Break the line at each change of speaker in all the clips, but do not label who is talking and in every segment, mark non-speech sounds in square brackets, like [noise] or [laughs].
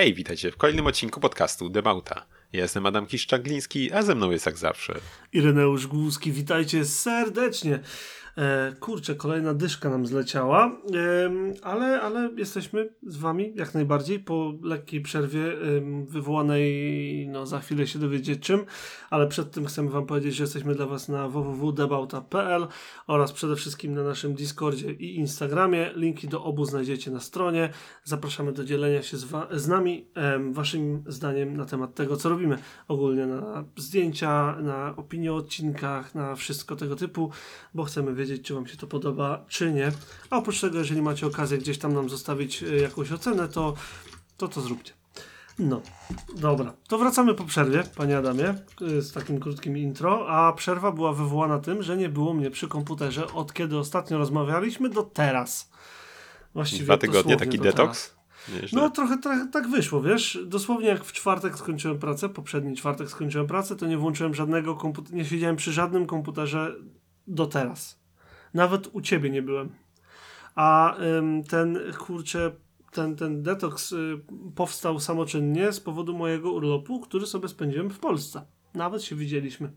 Hej, witajcie w kolejnym odcinku podcastu Debauta. Ja jestem Adam Kiszczagliński, a ze mną jest jak zawsze
Ireneusz Głuski, witajcie serdecznie. E, kurczę, kolejna dyszka nam zleciała, e, ale, ale jesteśmy z wami jak najbardziej po lekkiej przerwie e, wywołanej, no za chwilę się dowiecie czym, ale przed tym chcemy wam powiedzieć, że jesteśmy dla was na www.debauta.pl oraz przede wszystkim na naszym Discordzie i Instagramie. Linki do obu znajdziecie na stronie. Zapraszamy do dzielenia się z, z nami waszym zdaniem na temat tego, co robimy ogólnie na zdjęcia, na opinie o odcinkach, na wszystko tego typu, bo chcemy wiedzieć, czy Wam się to podoba, czy nie. A oprócz tego, jeżeli macie okazję gdzieś tam nam zostawić e, jakąś ocenę, to to, to zróbcie. No, dobra. To wracamy po przerwie, panie Adamie, e, z takim krótkim intro. A przerwa była wywołana tym, że nie było mnie przy komputerze od kiedy ostatnio rozmawialiśmy do teraz.
Właściwie Dwa tygodnie, taki detoks?
Nieźle. No trochę, trochę tak wyszło, wiesz, dosłownie jak w czwartek skończyłem pracę, poprzedni czwartek skończyłem pracę, to nie włączyłem żadnego komputera, nie siedziałem przy żadnym komputerze do teraz. Nawet u ciebie nie byłem. A ym, ten, kurczę, ten, ten detoks y, powstał samoczynnie z powodu mojego urlopu, który sobie spędziłem w Polsce. Nawet się widzieliśmy.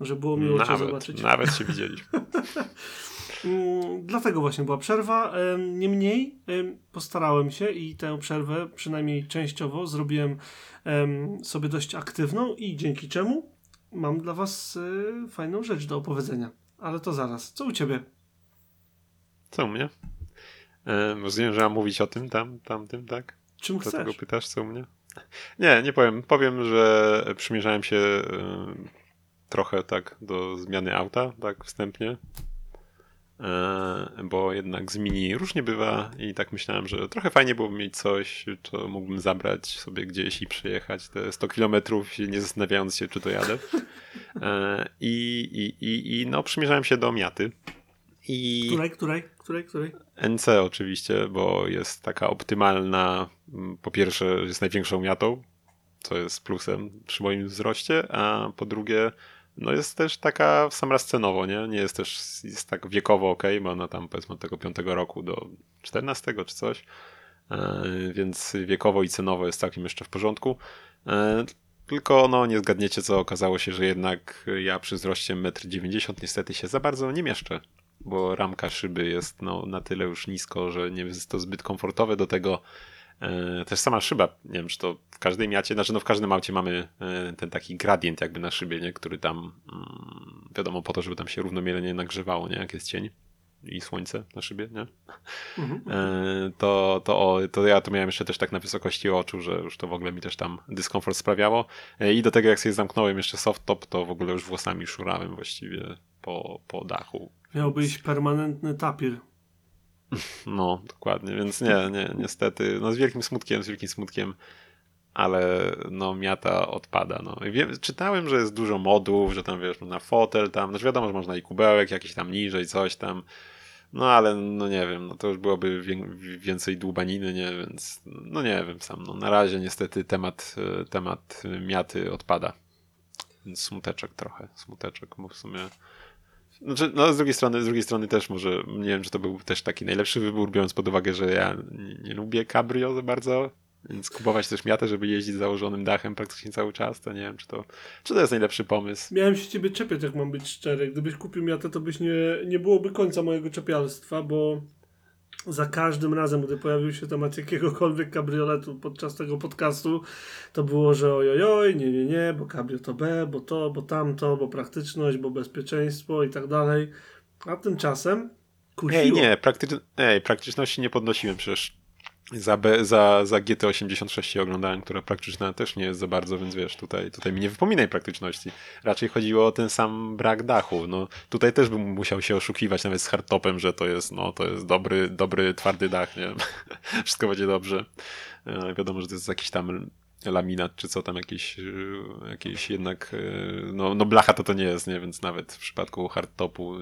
Że było miło
nawet,
cię zobaczyć.
Nawet się widzieliśmy. [laughs]
Mm, dlatego właśnie była przerwa. Niemniej postarałem się i tę przerwę, przynajmniej częściowo, zrobiłem sobie dość aktywną i dzięki czemu mam dla Was y, fajną rzecz do opowiedzenia. Ale to zaraz. Co u ciebie?
Co u mnie? E, rozumiem, że mam mówić o tym, tam, tamtym, tak?
Czym chcesz?
Dlatego pytasz, co u mnie? Nie, nie powiem. Powiem, że przymierzałem się e, trochę tak do zmiany auta, tak wstępnie. E, bo jednak z mini różnie bywa i tak myślałem, że trochę fajnie byłoby mieć coś, co mógłbym zabrać sobie gdzieś i przyjechać te 100 kilometrów, nie zastanawiając się, czy to jadę. E, I, i, i, i no, przymierzałem się do Miaty.
I której, której, której, której?
NC oczywiście, bo jest taka optymalna. Po pierwsze, jest największą miatą, co jest plusem przy moim wzroście, a po drugie, no jest też taka w sam raz cenowo, nie? Nie jest też, jest tak wiekowo ok, bo ona tam powiedzmy od tego piątego roku do 14 czy coś, e, więc wiekowo i cenowo jest całkiem jeszcze w porządku. E, tylko no nie zgadniecie, co okazało się, że jednak ja przy wzroście 1,90 m niestety się za bardzo nie mieszczę, bo ramka szyby jest no, na tyle już nisko, że nie jest to zbyt komfortowe do tego. E, też sama szyba, nie wiem, czy to w każdej miacie, znaczy no w każdym aucie mamy e, ten taki gradient jakby na szybie, nie? który tam mm, wiadomo po to, żeby tam się równomiernie nagrzewało, nie? jak jest cień i słońce na szybie, nie? Mhm. E, to, to, to ja to miałem jeszcze też tak na wysokości oczu, że już to w ogóle mi też tam dyskomfort sprawiało. I do tego jak sobie zamknąłem jeszcze soft top, to w ogóle już włosami szurałem właściwie po, po dachu.
Miałbyś permanentny tapir.
No, dokładnie, więc nie, nie, niestety, no z wielkim smutkiem, z wielkim smutkiem ale no miata odpada. No. Wiem, czytałem, że jest dużo modów, że tam wiesz, na fotel tam, no wiadomo, że można i kubełek jakiś tam niżej, coś tam, no ale no nie wiem, no to już byłoby więcej dłubaniny, nie, więc no nie wiem sam, no na razie niestety temat, temat miaty odpada. Więc smuteczek trochę, smuteczek, bo w sumie znaczy, no z drugiej strony, z drugiej strony też może, nie wiem, czy to był też taki najlepszy wybór, biorąc pod uwagę, że ja nie, lubię cabrio za bardzo, więc kupować też miatę, żeby jeździć założonym dachem praktycznie cały czas, to nie wiem, czy to, czy to jest najlepszy pomysł.
Miałem się ciebie czepiać, jak mam być szczery. Gdybyś kupił miatę, to byś nie, nie byłoby końca mojego czepialstwa, bo za każdym razem, gdy pojawił się temat jakiegokolwiek kabrioletu podczas tego podcastu, to było, że ojojoj, nie, nie, nie, bo kabrio to B, bo to, bo tamto, bo praktyczność, bo bezpieczeństwo i tak dalej. A tymczasem kusiło.
Ej, nie, praktycz... Ej, praktyczności nie podnosiłem przecież za, za, za GT86 oglądałem, która praktyczna też nie jest za bardzo, więc wiesz, tutaj, tutaj mi nie wypominaj praktyczności. Raczej chodziło o ten sam brak dachu. No, tutaj też bym musiał się oszukiwać nawet z hardtopem, że to jest, no, to jest dobry, dobry, twardy dach, nie? [laughs] Wszystko będzie dobrze. E, wiadomo, że to jest jakiś tam laminat, czy co tam jakieś, e, jakieś jednak, e, no, no blacha to to nie jest, nie? Więc nawet w przypadku hardtopu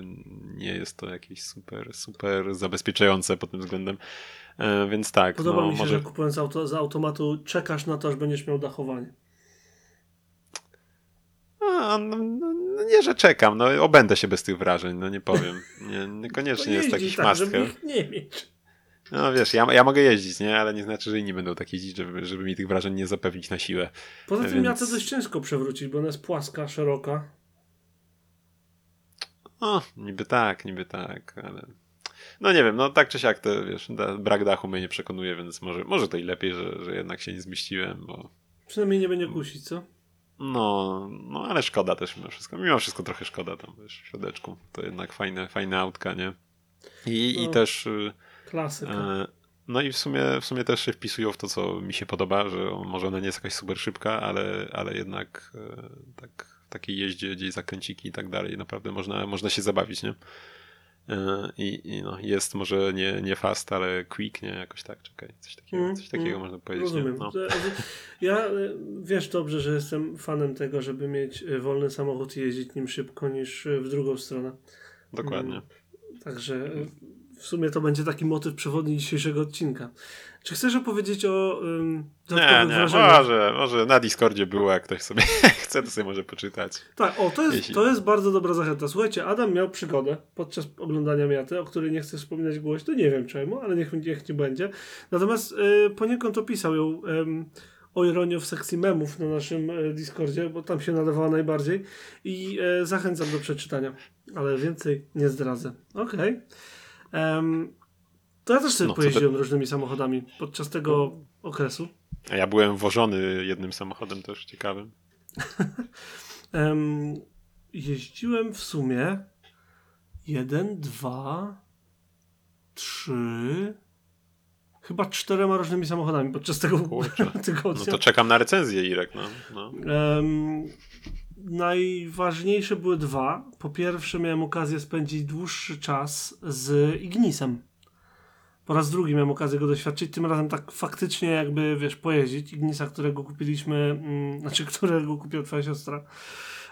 nie jest to jakieś super, super zabezpieczające pod tym względem. E, więc tak.
Podoba no, mi się, może... że kupując auto z automatu czekasz na to, aż będziesz miał dachowanie.
A, no, no, no, nie, że czekam, no obędę się bez tych wrażeń, no nie powiem. [laughs] Nie, niekoniecznie jest jakiś
tak, [laughs] nie mieć.
No wiesz, ja, ja mogę jeździć, nie? Ale nie znaczy, że inni będą tak jeździć, żeby, żeby mi tych wrażeń nie zapewnić na siłę.
Poza tym
Więc-
ja to dość ciężko przewrócić, bo ona jest płaska, szeroka.
O, niby tak, niby tak, ale... No nie wiem, no tak czy siak, to wiesz, brak dachu mnie nie przekonuje, więc może, może to i lepiej, że, że jednak się nie zmieściłem, bo...
Przynajmniej nie będzie kusić, co?
No, no ale szkoda też mimo wszystko. Mimo wszystko trochę szkoda tam, wiesz, w środeczku. To jednak fajne, fajne autka, nie? I, i
No.
też... y,
Klasyka.
E, No i w sumie, w sumie też się wpisują w to, co mi się podoba, że może ona nie jest jakaś super szybka, ale, ale jednak e, tak w takiej jeździe, gdzieś zakręciki i tak dalej, naprawdę można, można się zabawić, nie? E, I, i no, jest może nie, nie fast, ale quick, nie? Jakoś tak, czekaj, coś takiego,
Mm,
coś takiego
mm,
można powiedzieć?
Rozumiem.
No.
Ja e, wiesz dobrze, że jestem fanem tego, żeby mieć e, wolny samochód i jeździć nim szybko niż w drugą stronę.
Dokładnie.
Także e, w sumie to będzie taki motyw przewodni dzisiejszego odcinka. Czy chcesz opowiedzieć o um,
Nie, nie,
wrażeniach?
może, może na Discordzie było, jak ktoś sobie [laughs] chce, to sobie może poczytać.
Tak, o, to jest,
Jeśli-
to jest bardzo dobra zachęta. Słuchajcie, Adam miał przygodę podczas oglądania Miaty, o której nie chcę wspominać głośno, nie wiem czemu, ale niech, niech nie będzie. Natomiast e, poniekąd opisał ją em, o ironię w sekcji memów na naszym e, Discordzie, bo tam się nadawała najbardziej i e, zachęcam do przeczytania, ale więcej nie zdradzę. Okej. Em, To ja też sobie
No,
pojeździłem różnymi samochodami podczas tego okresu.
A ja byłem wożony jednym samochodem też ciekawym. [laughs]
Em, jeździłem w sumie jeden, dwa, trzy, chyba czterema różnymi samochodami podczas tego
Kurczę. [laughs]
tygodnia.
No to czekam na recenzję, Irek, no. no.
Em, najważniejsze były dwa. Po pierwsze miałem okazję spędzić dłuższy czas z Ignisem. Po raz drugi miałem okazję go doświadczyć, tym razem tak faktycznie jakby, wiesz, pojeździć. Ignisa, którego kupiliśmy, mm, znaczy [laughs] którego kupiła twoja siostra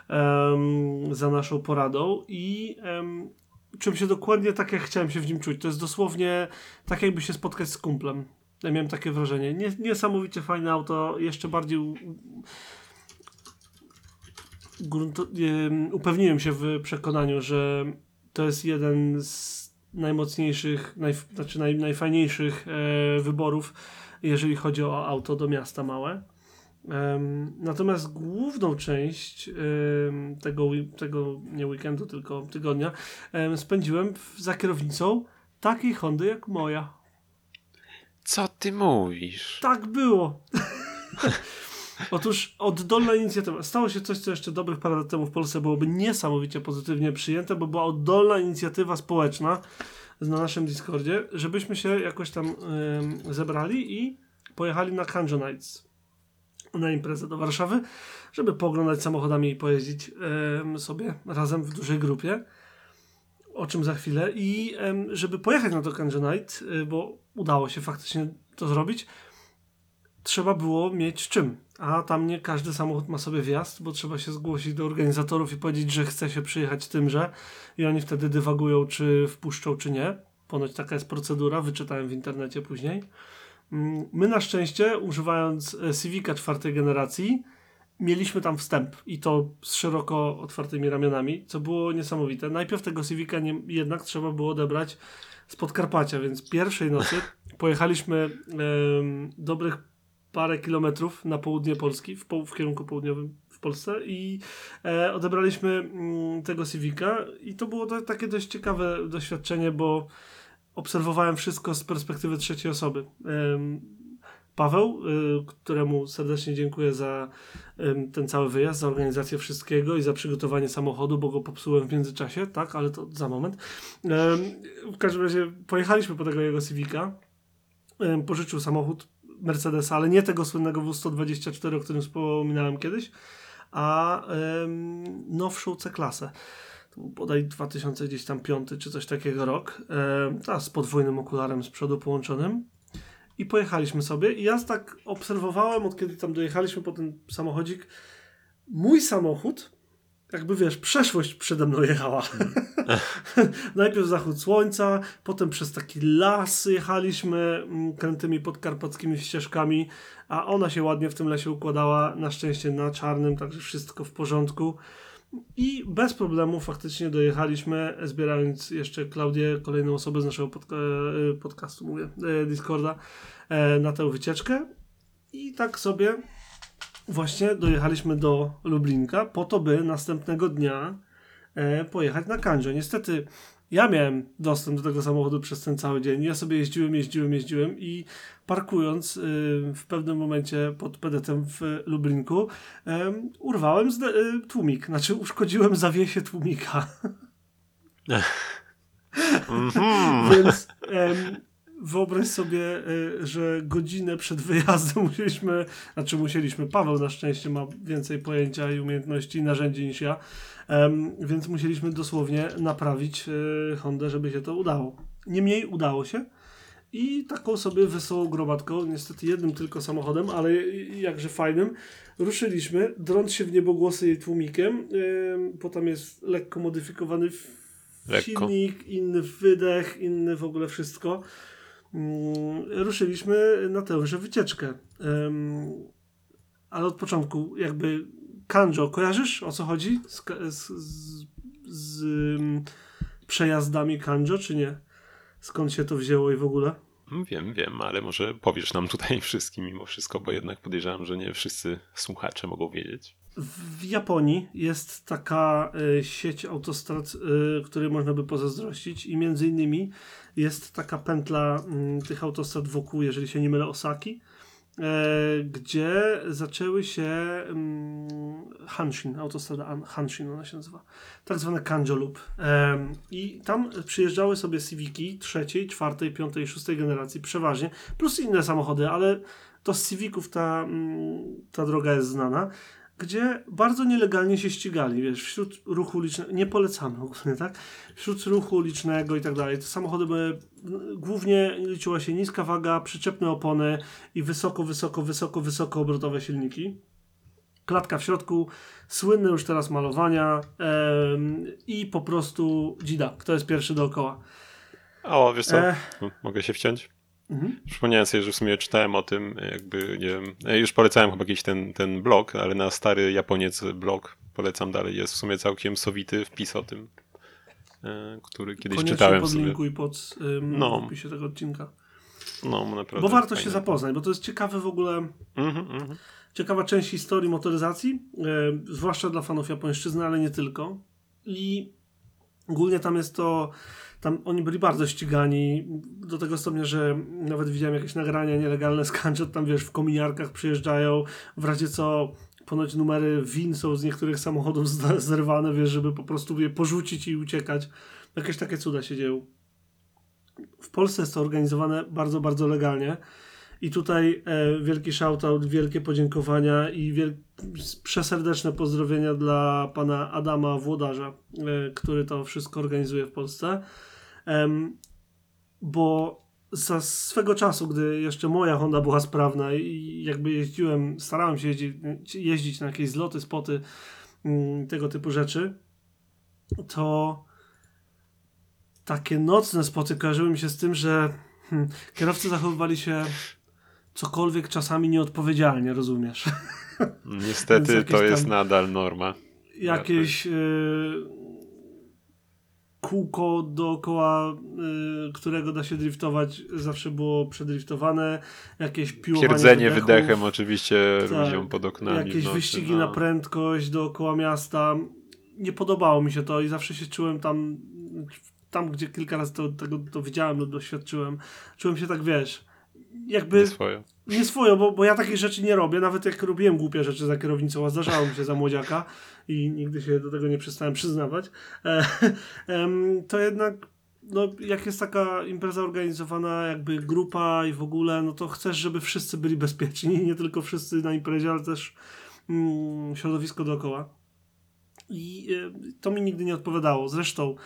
em, za naszą poradą i em, czułem się dokładnie tak, jak chciałem się w nim czuć. To jest dosłownie tak, jakby się spotkać z kumplem. Ja miałem takie wrażenie. Nie, niesamowicie fajne auto, jeszcze bardziej u, grunto, em, upewniłem się w przekonaniu, że to jest jeden z najmocniejszych, naj, znaczy naj, najfajniejszych e, wyborów, jeżeli chodzi o auto do miasta małe. Natomiast główną część tego, tego nie weekendu, tylko tygodnia em, spędziłem w, za kierownicą takiej Hondy jak moja.
Co ty mówisz?
Tak było. [laughs] Otóż oddolna inicjatywa. Stało się coś, co jeszcze dobrych parę lat temu w Polsce byłoby niesamowicie pozytywnie przyjęte, bo była oddolna inicjatywa społeczna na naszym Discordzie, żebyśmy się jakoś tam zebrali i pojechali na Kanjo Nights na imprezę do Warszawy, żeby pooglądać samochodami i pojeździć sobie razem w dużej grupie. O czym za chwilę. I żeby pojechać na to Kanjo Night, y, bo udało się faktycznie to zrobić, trzeba było mieć czym. A tam nie każdy samochód ma sobie wjazd, bo trzeba się zgłosić do organizatorów i powiedzieć, że chce się przyjechać tymże. I oni wtedy dywagują, czy wpuszczą, czy nie. Ponoć taka jest procedura, wyczytałem w internecie później. Mm, My na szczęście, używając e, Civica czwartej generacji, mieliśmy tam wstęp i to z szeroko otwartymi ramionami, co było niesamowite. Najpierw tego Civica nie, jednak trzeba było odebrać z Podkarpacia, więc pierwszej nocy pojechaliśmy em, dobrych parę kilometrów na południe Polski, w, po, w kierunku południowym w Polsce i e, odebraliśmy mm, tego Civica i to było to, takie dość ciekawe doświadczenie, bo obserwowałem wszystko z perspektywy trzeciej osoby. Paweł, y, któremu serdecznie dziękuję za ten cały wyjazd, za organizację wszystkiego i za przygotowanie samochodu, bo go popsułem w międzyczasie, tak, ale to za moment. W każdym razie pojechaliśmy po tego jego Civica, pożyczył samochód Mercedesa, ale nie tego słynnego W124, o którym wspominałem kiedyś, a em, nowszą C-klasę. To był bodaj 2005 czy coś takiego rok. em, ta z podwójnym okularem z przodu połączonym. I pojechaliśmy sobie. I ja tak obserwowałem, od kiedy tam dojechaliśmy po ten samochodzik, mój samochód, jakby wiesz, przeszłość przede mną jechała. [laughs] Najpierw zachód słońca, potem przez taki las jechaliśmy mm, krętymi podkarpackimi ścieżkami, a ona się ładnie w tym lesie układała, na szczęście na czarnym, także wszystko w porządku. I bez problemu faktycznie dojechaliśmy, zbierając jeszcze Klaudię, kolejną osobę z naszego podca e, podcastu, mówię, e, Discorda, e, na tę wycieczkę. I tak sobie właśnie dojechaliśmy do Lublinka po to, by następnego dnia pojechać na Kanjo. Niestety ja miałem dostęp do tego samochodu przez ten cały dzień. Ja sobie jeździłem, jeździłem, jeździłem i parkując y, w pewnym momencie pod pedetem w Lublinku urwałem y, tłumik. Znaczy uszkodziłem zawiesie tłumika. [laughs] Mhm. [laughs] Więc wyobraź sobie, y, że godzinę przed wyjazdem [laughs] musieliśmy, znaczy musieliśmy, Paweł na szczęście ma więcej pojęcia i umiejętności i narzędzi niż ja, więc musieliśmy dosłownie naprawić y, Hondę, żeby się to udało. Niemniej udało się i taką sobie wesołą gromadką, niestety jednym tylko samochodem, ale jakże fajnym, ruszyliśmy, drąc się w niebogłosy jej tłumikiem, potem jest lekko modyfikowany lekko. silnik, inny wydech, inny w ogóle wszystko. Mm, ruszyliśmy na tęże wycieczkę. Ale od początku jakby Kanjo, kojarzysz o co chodzi z, z, z, z um, przejazdami Kanjo, czy nie? Skąd się to wzięło i w ogóle?
Wiem, wiem, ale może powiesz nam tutaj [laughs] wszystkim mimo wszystko, bo jednak podejrzewam, że nie wszyscy słuchacze mogą wiedzieć.
W Japonii jest taka y, sieć autostrad, y, której można by pozazdrościć i między innymi jest taka pętla y, tych autostrad wokół, jeżeli się nie mylę, Osaki, E, gdzie zaczęły się um, Hanshin, autostrada Hanshin ona się nazywa, tak zwane Kanjo Loop. I tam przyjeżdżały sobie Civiki trzeciej, czwartej, piątej, szóstej generacji przeważnie, plus inne samochody, ale to z Civiców ta, mm, ta droga jest znana gdzie bardzo nielegalnie się ścigali, wiesz, wśród ruchu ulicznego, nie polecamy ogólnie, tak? Wśród ruchu ulicznego i tak dalej. Te samochody były, głównie liczyła się niska waga, przyczepne opony i wysoko, wysoko, wysoko, wysoko obrotowe silniki. Klatka w środku, słynne już teraz malowania i po prostu dzida, kto jest pierwszy dookoła.
O, wiesz co, e... mogę się wciąć? Mhm. Przypomniałem sobie, że w sumie czytałem o tym, jakby, nie wiem, e, już polecałem chyba jakiś ten, ten blog, ale na stary Japoniec blog polecam dalej, jest w sumie całkiem sowity wpis o tym, e, który kiedyś
Koniecznie
czytałem
podlinkuj sobie. pod um, no. opisie tego odcinka.
No, naprawdę.
Bo warto fajnie. się zapoznać, bo to jest ciekawe w ogóle, mhm, mhm. ciekawa część historii motoryzacji, e, zwłaszcza dla fanów japońszczyzny, ale nie tylko. I ogólnie tam jest to tam oni byli bardzo ścigani do tego stopnia, że nawet widziałem jakieś nagrania nielegalne z Kanchot, tam wiesz, w kominiarkach przyjeżdżają, w razie co ponoć numery win są z niektórych samochodów zerwane, wiesz, żeby po prostu je porzucić i uciekać. Jakieś takie cuda się dzieją. W Polsce jest to organizowane bardzo, bardzo legalnie. I tutaj e, wielki shoutout, wielkie podziękowania i wiel... przeserdeczne pozdrowienia dla pana Adama Włodarza, e, który to wszystko organizuje w Polsce. E, bo za swego czasu, gdy jeszcze moja Honda była sprawna i jakby jeździłem, starałem się jeździć, jeździć na jakieś zloty, spoty, mm, tego typu rzeczy, to takie nocne spoty kojarzyły mi się z tym, że hmm, kierowcy zachowywali się cokolwiek czasami nieodpowiedzialnie, rozumiesz? [laughs]
Niestety to jest nadal norma.
Jakieś y, kółko dookoła, y, którego da się driftować, zawsze było przedriftowane. Jakieś piłowanie
Pierdzenie wydechów, wydechem oczywiście tak, ludziom pod oknami.
Jakieś nocy, wyścigi no. na prędkość dookoła miasta. Nie podobało mi się to i zawsze się czułem tam, tam gdzie kilka razy to, tego to widziałem lub doświadczyłem. Czułem się tak, wiesz jakby...
Nie swoje.
Nie swoje, bo, bo ja takich rzeczy nie robię, nawet jak robiłem głupie rzeczy za kierownicą, a zdarzało mi się za młodziaka i nigdy się do tego nie przestałem przyznawać, e, e, to jednak no, jak jest taka impreza organizowana, jakby grupa i w ogóle, no to chcesz, żeby wszyscy byli bezpieczni, nie tylko wszyscy na imprezie, ale też mm, środowisko dookoła. I e, to mi nigdy nie odpowiadało. Zresztą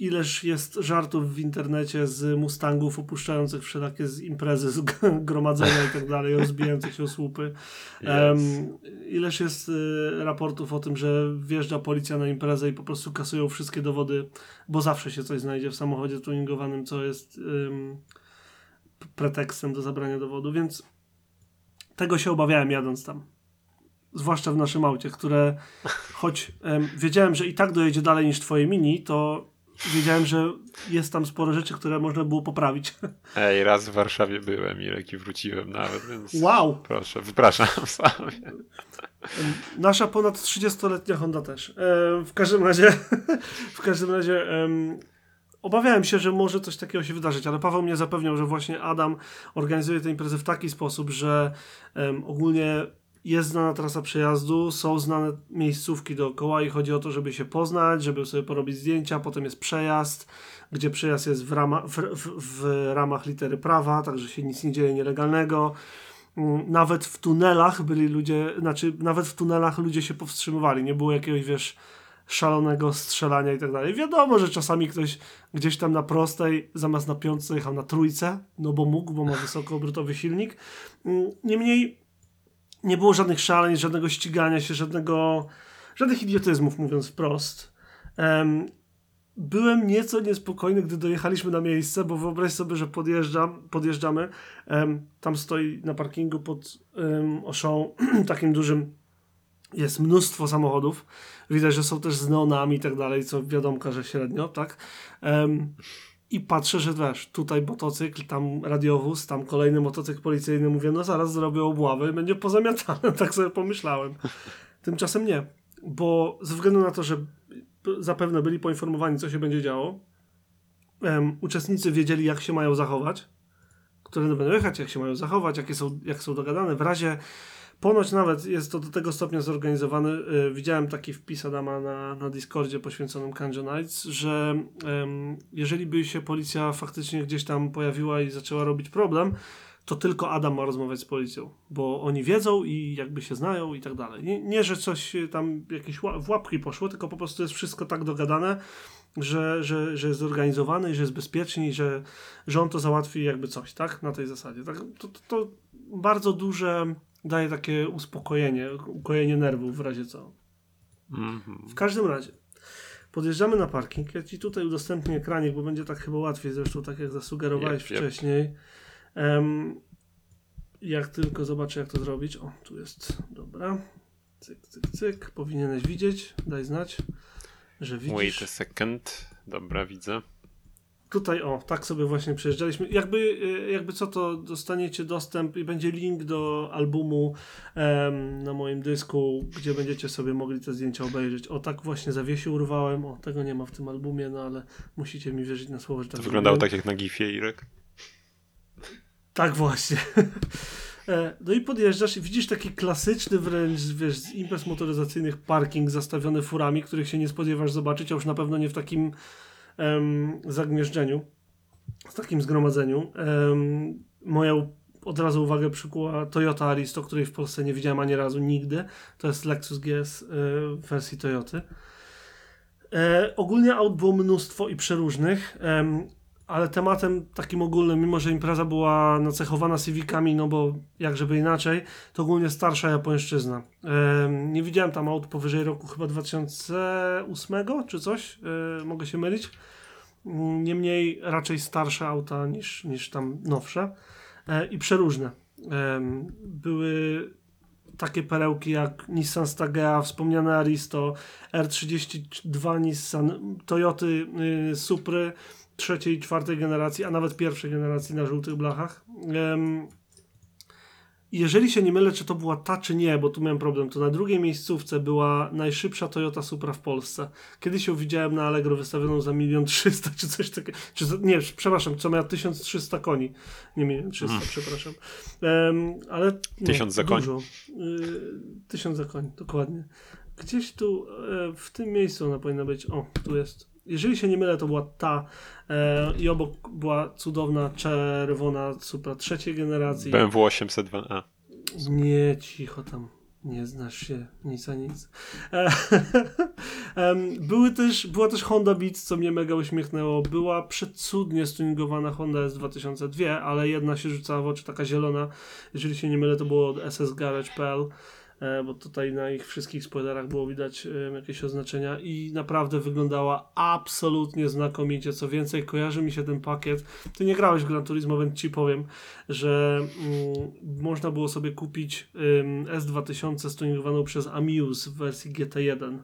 ileż jest żartów w internecie z Mustangów opuszczających wszelakie z imprezy, z gromadzenia i tak dalej, rozbijających się o słupy. Um, ileż jest y, raportów o tym, że wjeżdża policja na imprezę i po prostu kasują wszystkie dowody, bo zawsze się coś znajdzie w samochodzie tuningowanym, co jest um, pretekstem do zabrania dowodu, więc tego się obawiałem jadąc tam. zwłaszcza w naszym aucie, które choć em, wiedziałem, że i tak dojedzie dalej niż twoje mini, to wiedziałem, że jest tam sporo rzeczy, które można było poprawić. [laughs]
Ej, raz w Warszawie byłem, Irek, i wróciłem nawet, więc
Wow!
proszę, wypraszam [laughs] sobie.
Nasza ponad 30-letnia Honda też. E, w każdym razie, [laughs] w każdym razie em, obawiałem się, że może coś takiego się wydarzyć, ale Paweł mnie zapewniał, że właśnie Adam organizuje tę imprezę w taki sposób, że ogólnie jest znana trasa przejazdu, są znane miejscówki dookoła i chodzi o to, żeby się poznać, żeby sobie porobić zdjęcia, potem jest przejazd, gdzie przejazd jest w, rama, w, w, w ramach litery prawa, także się nic nie dzieje nielegalnego. Mm, Nawet w tunelach byli ludzie, znaczy nawet w tunelach ludzie się powstrzymywali, nie było jakiegoś, wiesz, szalonego strzelania i tak dalej. Wiadomo, że czasami ktoś gdzieś tam na prostej, zamiast na piątce jechał na trójce, no bo mógł, bo ma wysokoobrotowy silnik. Mm, Niemniej nie było żadnych szaleń, żadnego ścigania się, żadnego, żadnych idiotyzmów, mówiąc wprost. Em, byłem nieco niespokojny, gdy dojechaliśmy na miejsce, bo wyobraź sobie, że podjeżdżam, podjeżdżamy, em, tam stoi na parkingu pod um, oszą [clears throat] takim dużym jest mnóstwo samochodów. Widać, że są też z neonami i tak dalej, co wiadomo, że średnio, tak? Em, I patrzę, że wiesz, tutaj motocykl, tam radiowóz, tam kolejny motocykl policyjny. Mówię, no zaraz zrobię obławę i będzie pozamiatane. [laughs] tak sobie pomyślałem. Tymczasem nie, bo ze względu na to, że zapewne byli poinformowani, co się będzie działo, em, uczestnicy wiedzieli, jak się mają zachować, które będą jechać, jak się mają zachować, jakie są, jak są dogadane. W razie Ponoć nawet jest to do tego stopnia zorganizowane. y, widziałem taki wpis Adama na, na Discordzie poświęconym Kanjo Nights, że em, jeżeli by się policja faktycznie gdzieś tam pojawiła i zaczęła robić problem, to tylko Adam ma rozmawiać z policją, bo oni wiedzą i jakby się znają i tak dalej. Nie, nie że coś tam jakieś w łapki poszło, tylko po prostu jest wszystko tak dogadane, że, że, że jest zorganizowany że jest bezpieczny i że, że on to załatwi jakby coś, tak? Na tej zasadzie. Tak, to, to, to bardzo duże daje takie uspokojenie, ukojenie nerwów w razie co.
Mhm.
W każdym razie, podjeżdżamy na parking. Ja ci tutaj udostępnię ekranik, bo będzie tak chyba łatwiej, zresztą tak jak zasugerowałeś
Jep, jep.
wcześniej. Em, jak tylko zobaczę, jak to zrobić. O, tu jest, dobra. Cyk, cyk, cyk. Powinieneś widzieć. Daj znać, że
Wait
widzisz.
a second. Dobra, widzę.
Tutaj, o, tak sobie właśnie przejeżdżaliśmy. Jakby, y, jakby co, to dostaniecie dostęp i będzie link do albumu em, na moim dysku, gdzie będziecie sobie mogli te zdjęcia obejrzeć. O, tak właśnie zawiesił urwałem. O, tego nie ma w tym albumie, no ale musicie mi wierzyć na słowo, że tak
To wyglądało tak jak na gifie, Irek.
Tak właśnie. [laughs] E, No i podjeżdżasz i widzisz taki klasyczny wręcz, wiesz, z imprez motoryzacyjnych parking zastawiony furami, których się nie spodziewasz zobaczyć, a już na pewno nie w takim em, zagnieżdżeniu, w takim zgromadzeniu. Em, moją od razu uwagę przykuła Toyota Aristo, której w Polsce nie widziałem ani razu nigdy. To jest Lexus GS e, w wersji Toyoty. E, ogólnie aut było mnóstwo i przeróżnych, em, ale tematem takim ogólnym, mimo że impreza była nacechowana Civicami, no bo jak żeby inaczej, to ogólnie starsza japońszczyzna. Nie widziałem tam aut powyżej roku chyba 2008 czy coś, e, mogę się mylić. Niemniej raczej starsze auta niż, niż tam nowsze e, i przeróżne. Były takie perełki jak Nissan Stagea, wspomniane Aristo, R32 Nissan, Toyoty y, Supry trzeciej, czwartej generacji, a nawet pierwszej generacji na żółtych blachach. Jeżeli się nie mylę, czy to była ta, czy nie, bo tu miałem problem, to na drugiej miejscówce była najszybsza Toyota Supra w Polsce. Kiedyś ją widziałem na Allegro wystawioną za milion trzysta, czy coś takiego. Czy nie, przepraszam, co miała 1300 koni. Nie milion trzysta,
Mm.
przepraszam. Em, ale nie,
Tysiąc za koń.
Dużo. Y, tysiąc za koń, dokładnie. Gdzieś tu, e, w tym miejscu ona powinna być. O, tu jest. Jeżeli się nie mylę, to była ta e, i obok była cudowna czerwona Supra trzeciej generacji.
BMW 802A.
Nie, cicho tam. Nie znasz się nic a nic. E, [laughs] były też, była też Honda Beat, co mnie mega uśmiechnęło. Była przecudnie stuningowana Honda S2002, ale jedna się rzucała w oczy, taka zielona. Jeżeli się nie mylę, to było od SS Garage.pl. e, bo tutaj na ich wszystkich spoilerach było widać e, jakieś oznaczenia i naprawdę wyglądała absolutnie znakomicie. Co więcej, kojarzy mi się ten pakiet. Ty nie grałeś w Gran Turismo, więc ci powiem, że mm, można było sobie kupić ym, S2000 stuningowaną przez Amuse w wersji GT1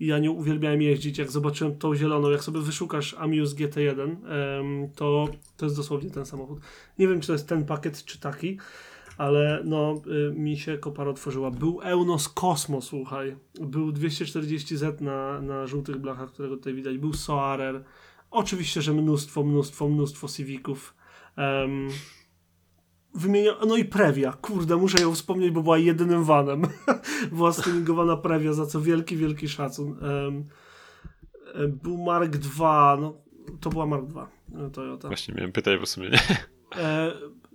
i ja nie uwielbiałem jeździć, jak zobaczyłem tą zieloną, jak sobie wyszukasz Amuse GT1, em, to to jest dosłownie ten samochód. Nie wiem, czy to jest ten pakiet, czy taki, ale no, y, mi się kopara otworzyła. Był Eunos Cosmo, słuchaj. Był 240Z na, na żółtych blachach, którego tutaj widać. Był Soarer. Oczywiście, że mnóstwo, mnóstwo, mnóstwo Civiców. Um, wymienia... No i Previa. Kurde, muszę ją wspomnieć, bo była jedynym vanem. [laughs] była stuningowana Previa, za co wielki, wielki szacun. Um, był Mark II, no to była Mark II Toyota.
Właśnie miałem pytać, bo w sumie nie.
E,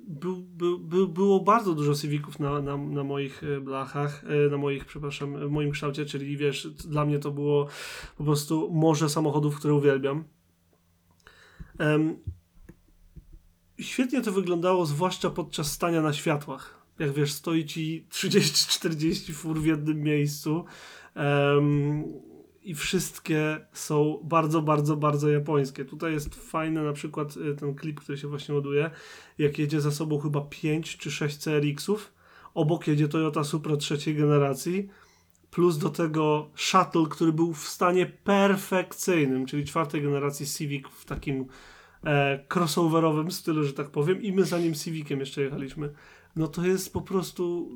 był, był, był, było bardzo dużo Civiców na, na, na moich e, blachach, e, na moich, przepraszam, w moim kształcie, czyli wiesz, dla mnie to było po prostu morze samochodów, które uwielbiam. Um, świetnie to wyglądało, zwłaszcza podczas stania na światłach. Jak wiesz, stoi ci 30-40 fur w jednym miejscu. Um, i wszystkie są bardzo, bardzo, bardzo japońskie. Tutaj jest fajny na przykład y, ten klip, który się właśnie ładuje, jak jedzie za sobą chyba 5 czy 6 CRX-ów, obok jedzie Toyota Supra trzeciej generacji, plus do tego Shuttle, który był w stanie perfekcyjnym, czyli czwartej generacji Civic w takim e, crossoverowym stylu, że tak powiem, i my za nim Civiciem jeszcze jechaliśmy. No to jest po prostu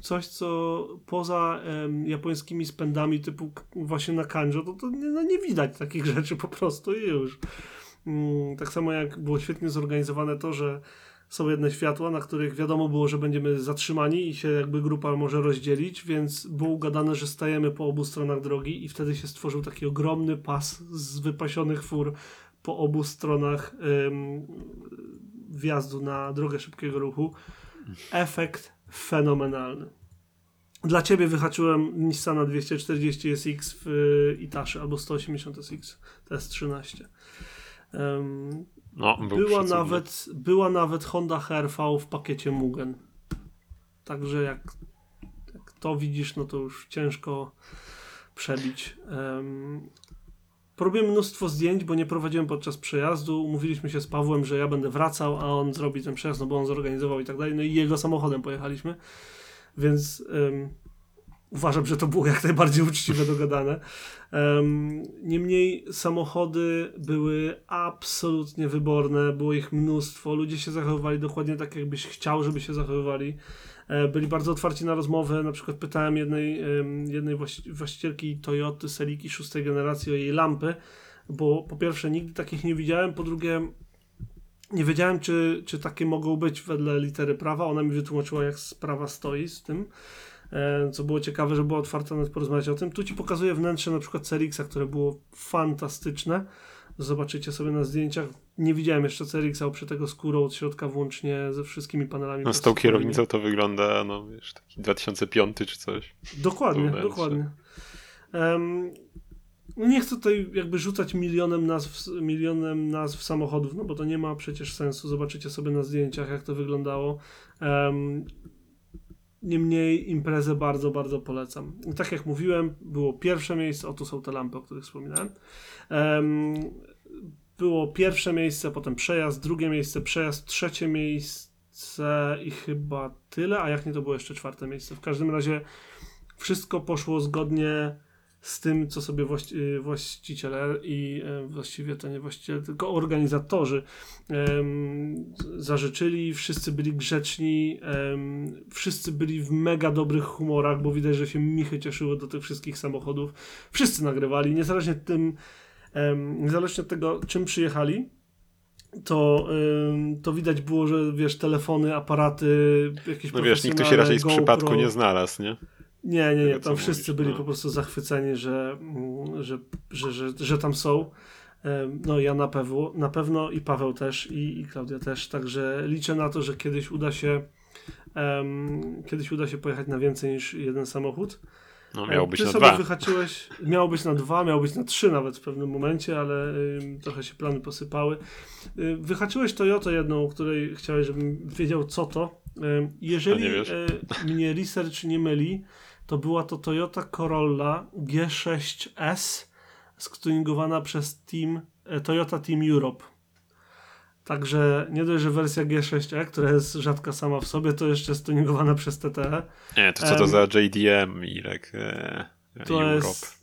coś, co poza japońskimi spędami typu właśnie na kanjo, to, to nie, no nie widać takich [laughs] rzeczy po prostu i już. Mm, tak samo jak było świetnie zorganizowane to, że są jedne światła, na których wiadomo było, że będziemy zatrzymani i się jakby grupa może rozdzielić, więc było ugadane, że stajemy po obu stronach drogi i wtedy się stworzył taki ogromny pas z wypasionych fur po obu stronach wjazdu na drogę szybkiego ruchu. Efekt fenomenalny. Dla ciebie wyhaczyłem Nissana 240 SX w Itaszy albo 180 SX TS13. Um,
no,
była, nawet, była nawet Honda HRV w pakiecie Mugen. Także jak, jak to widzisz, no to już ciężko przebić. Um, Porobiłem mnóstwo zdjęć, bo nie prowadziłem podczas przejazdu. Umówiliśmy się z Pawłem, że ja będę wracał, a on zrobi ten przejazd, no bo on zorganizował i tak dalej. No i jego samochodem pojechaliśmy. Więc um, uważam, że to było jak najbardziej uczciwe dogadane. Um, niemniej samochody były absolutnie wyborne, było ich mnóstwo. Ludzie się zachowywali dokładnie tak, jakbyś chciał, żeby się zachowywali. E, byli bardzo otwarci na rozmowę. Na przykład pytałem jednej, jednej właścicielki Toyoty Seliki szóstej generacji o jej lampy, bo po pierwsze nigdy takich nie widziałem, po drugie nie wiedziałem, czy, czy takie mogą być wedle litery prawa. Ona mi wytłumaczyła, jak sprawa stoi z tym. E, co było ciekawe, że była otwarta nawet porozmawiać o tym. Tu ci pokazuję wnętrze na przykład CRX-a, które było fantastyczne. Zobaczycie sobie na zdjęciach. Nie widziałem jeszcze CRX-a oprzego skórą od środka włącznie ze wszystkimi panelami.
No z tą kierownicą to wygląda, no wiesz, taki 2005 czy coś.
Dokładnie, dokładnie. Um, nie chcę tutaj jakby rzucać milionem nazw, milionem nazw samochodów, no bo to nie ma przecież sensu. Zobaczycie sobie na zdjęciach, jak to wyglądało. Um, Niemniej imprezę bardzo, bardzo polecam. I tak jak mówiłem, było pierwsze miejsce, oto są te lampy, o których wspominałem. Um, było pierwsze miejsce, potem przejazd, drugie miejsce, przejazd, trzecie miejsce i chyba tyle, a jak nie to było jeszcze czwarte miejsce. W każdym razie wszystko poszło zgodnie z tym, co sobie właści właściciel i e, właściwie to nie właściciel, tylko organizatorzy zażyczyli. Wszyscy byli grzeczni, wszyscy byli w mega dobrych humorach, bo widać, że się michy cieszyły do tych wszystkich samochodów. Wszyscy nagrywali, niezależnie tym, niezależnie od tego, czym przyjechali to, to widać było, że wiesz, telefony, aparaty, jakieś
No wiesz, nikt tu się raczej z GoPro. przypadku nie znalazł, nie?
Nie, nie, nie. Tam wszyscy byli no. po prostu zachwyceni, że, mm, że, że, że, że tam są. No ja na pewno, na pewno i Paweł też i, i Klaudia też, także liczę na to, że kiedyś uda się kiedyś uda się pojechać na więcej niż jeden samochód.
No miało być
Ty
na dwa.
wyhaczyłeś, miało być na dwa, miało być na trzy nawet w pewnym momencie, ale y, trochę się plany posypały. Y, wyhaczyłeś Toyotę jedną, o której chciałeś, żebym wiedział co to Jeżeli
nie wiesz?
e, mnie research nie myli, to była to Toyota Corolla G6S stuningowana przez team, e, Toyota Team Europe. Także nie dość, że wersja G6E, która jest rzadka sama w sobie, to jeszcze jest tuningowana przez TTE.
Nie, to co to
Em,
za JDM, Irek? E,
To
Europe.
jest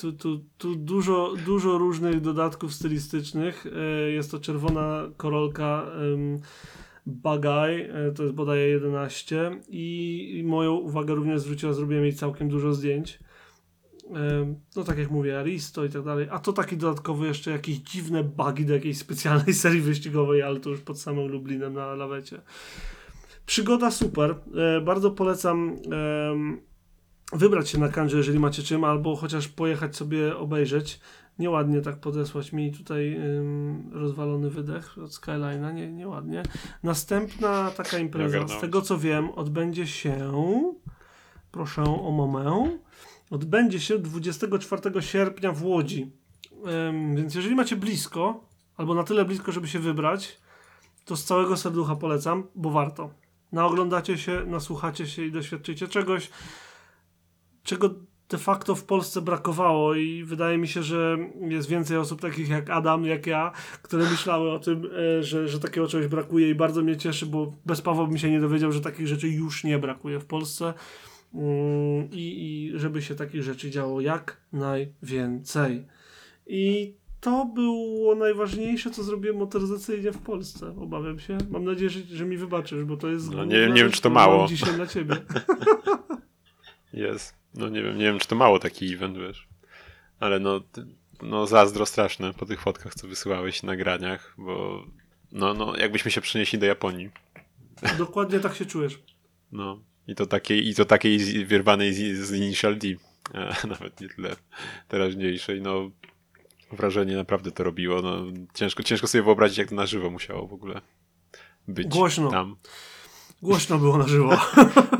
tu, tu, tu dużo, dużo różnych dodatków stylistycznych. E, Jest to czerwona korolka um, Bagaj, e, to jest bodaj 11 i, i moją uwagę również zwróciła, zrobiłem jej całkiem dużo zdjęć. No tak jak mówię, Aristo i tak dalej. A to taki dodatkowy jeszcze jakieś dziwne bugi do jakiejś specjalnej [laughs] serii wyścigowej, ale to już pod samym Lublinem na lawecie. Przygoda super. E, bardzo polecam wybrać się na kanże, jeżeli macie czym, albo chociaż pojechać sobie obejrzeć. Nieładnie tak podesłać mi tutaj ym, rozwalony wydech od Skyline'a, nie, nieładnie. Następna taka impreza, z tego co wiem, odbędzie się, proszę o momę, odbędzie się 24 sierpnia w Łodzi. Więc jeżeli macie blisko, albo na tyle blisko, żeby się wybrać, to z całego serducha polecam, bo warto. Naoglądacie się, nasłuchacie się i doświadczycie czegoś, czego de facto w Polsce brakowało i wydaje mi się, że jest więcej osób takich jak Adam, jak ja, które myślały o tym, e, że, że takiego czegoś brakuje i bardzo mnie cieszy, bo bez Pawła bym się nie dowiedział, że takich rzeczy już nie brakuje w Polsce i, i żeby się takich rzeczy działo jak najwięcej. I to było najważniejsze, co zrobiłem motoryzacyjnie w Polsce. Obawiam się. Mam nadzieję, że, że mi wybaczysz, bo to jest.
No, nie- nie wiem, czy to mało.
Dzisiaj dla ciebie. [laughs]
Jest. No nie wiem, nie wiem, czy to mało taki event, wiesz. Ale no, no zazdro straszne po tych fotkach, co wysyłałeś na nagraniach, bo no, no, jakbyśmy się przenieśli do Japonii.
Dokładnie tak się czujesz.
No. I to takiej, i to takiej z- wyrwanej z, z Initial D. E, [laughs] nawet nie tyle teraźniejszej. No, wrażenie naprawdę to robiło. No, ciężko, ciężko sobie wyobrazić, jak to na żywo musiało w ogóle być
Głośno.
tam.
Głośno było na żywo. [laughs]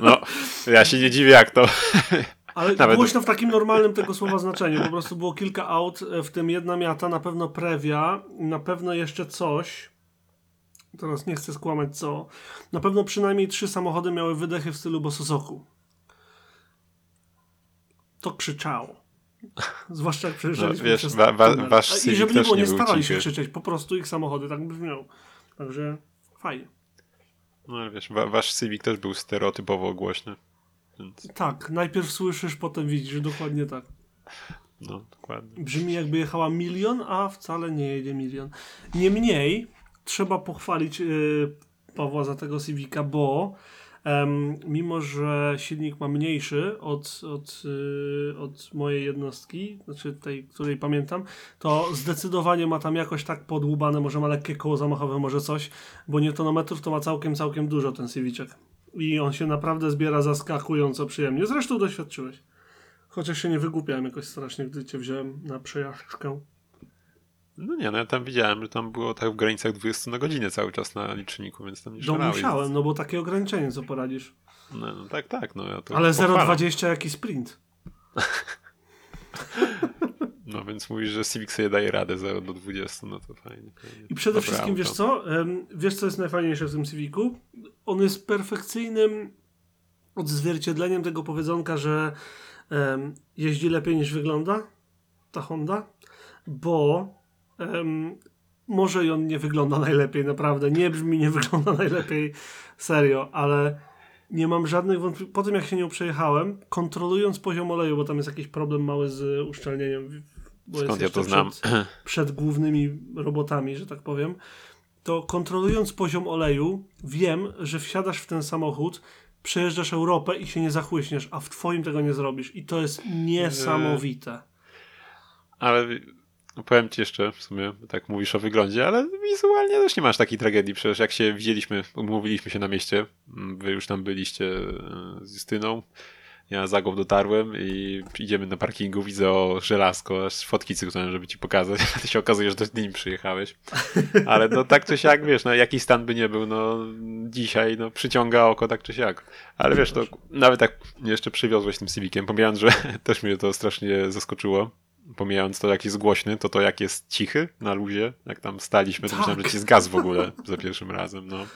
No, ja się nie dziwię, jak to. [laughs]
Ale
Nawet-
głośno w takim normalnym tego słowa znaczeniu. Po prostu było kilka aut, e, w tym jedna miata, na pewno Previa, na pewno jeszcze coś. Teraz nie chcę skłamać co. Na pewno przynajmniej trzy samochody miały wydechy w stylu Bososoku. To krzyczało. Zwłaszcza jak przejeżdżaliśmy
No, wiesz,
przez
wa- wasz
I żeby nie było,
nie
nie starali się krzyczeć, po prostu ich samochody tak brzmią. Także fajnie.
No ale wiesz, wa- wasz Civic też był stereotypowo głośny. Więc,
Tak, najpierw słyszysz, potem widzisz, dokładnie tak.
no, dokładnie.
Brzmi jakby jechała milion, a wcale nie jedzie milion. Niemniej trzeba pochwalić y, Pawła za tego Civica, bo mimo, że silnik ma mniejszy od, od, y, od mojej jednostki, znaczy tej, której pamiętam, to zdecydowanie ma tam jakoś tak podłubane, może ma lekkie koło zamachowe, może coś, bo newtonometrów to ma całkiem, całkiem dużo ten Civicek. I on się naprawdę zbiera zaskakująco przyjemnie. Zresztą doświadczyłeś. Chociaż się nie wygłupiałem jakoś strasznie, gdy cię wziąłem na przejażdżkę.
No nie, no ja tam widziałem, że tam było tak w granicach 20 na godzinę cały czas na liczniku, więc tam nie
No
szalałeś.
musiałem, no bo takie ograniczenie, co poradzisz.
No, no tak, tak, no ja to
Ale
pochwalam.
0,20 jaki sprint. [laughs]
No więc mówisz, że Civic sobie daje radę 0 do 20, no to fajnie. fajnie.
I przede
Dobre
wszystkim,
auto.
wiesz co? Wiesz, co jest najfajniejsze w tym Civicu? On jest perfekcyjnym odzwierciedleniem tego powiedzonka, że jeździ lepiej niż wygląda ta Honda, bo em, może i on nie wygląda najlepiej, naprawdę. Nie brzmi, nie [laughs] wygląda najlepiej, serio, ale nie mam żadnych wątpliwości. Po tym, jak się nią przejechałem, kontrolując poziom oleju, bo tam jest jakiś problem mały z uszczelnieniem. Bo jest
Skąd ja
jeszcze
to znam?
Przed, przed głównymi robotami, że tak powiem, to kontrolując poziom oleju, wiem, że wsiadasz w ten samochód, przejeżdżasz Europę i się nie zachłyśniesz, a w twoim tego nie zrobisz. I to jest niesamowite.
Ale no powiem ci jeszcze, w sumie tak mówisz o wyglądzie, ale wizualnie też nie masz takiej tragedii. Przecież jak się widzieliśmy, umówiliśmy się na mieście, mm, wy już tam byliście e, z Justyną, ja za Zagłów dotarłem i idziemy na parkingu, widzę o żelazko, aż fotki cyknąłem, żeby ci pokazać, [laughs] a ty się okazuje, że z nim przyjechałeś. Ale no tak czy siak, wiesz, no jaki stan by nie był, no dzisiaj, no przyciąga oko tak czy siak. Ale wiesz, to nawet jak jeszcze przywiozłeś tym Civiciem, pomijając, że [laughs] też mnie to strasznie zaskoczyło, pomijając to, jak jest głośny, to to jak jest cichy na luzie, jak tam staliśmy, to
Tak.
myślałem, że ci zgasł w ogóle za pierwszym razem, no.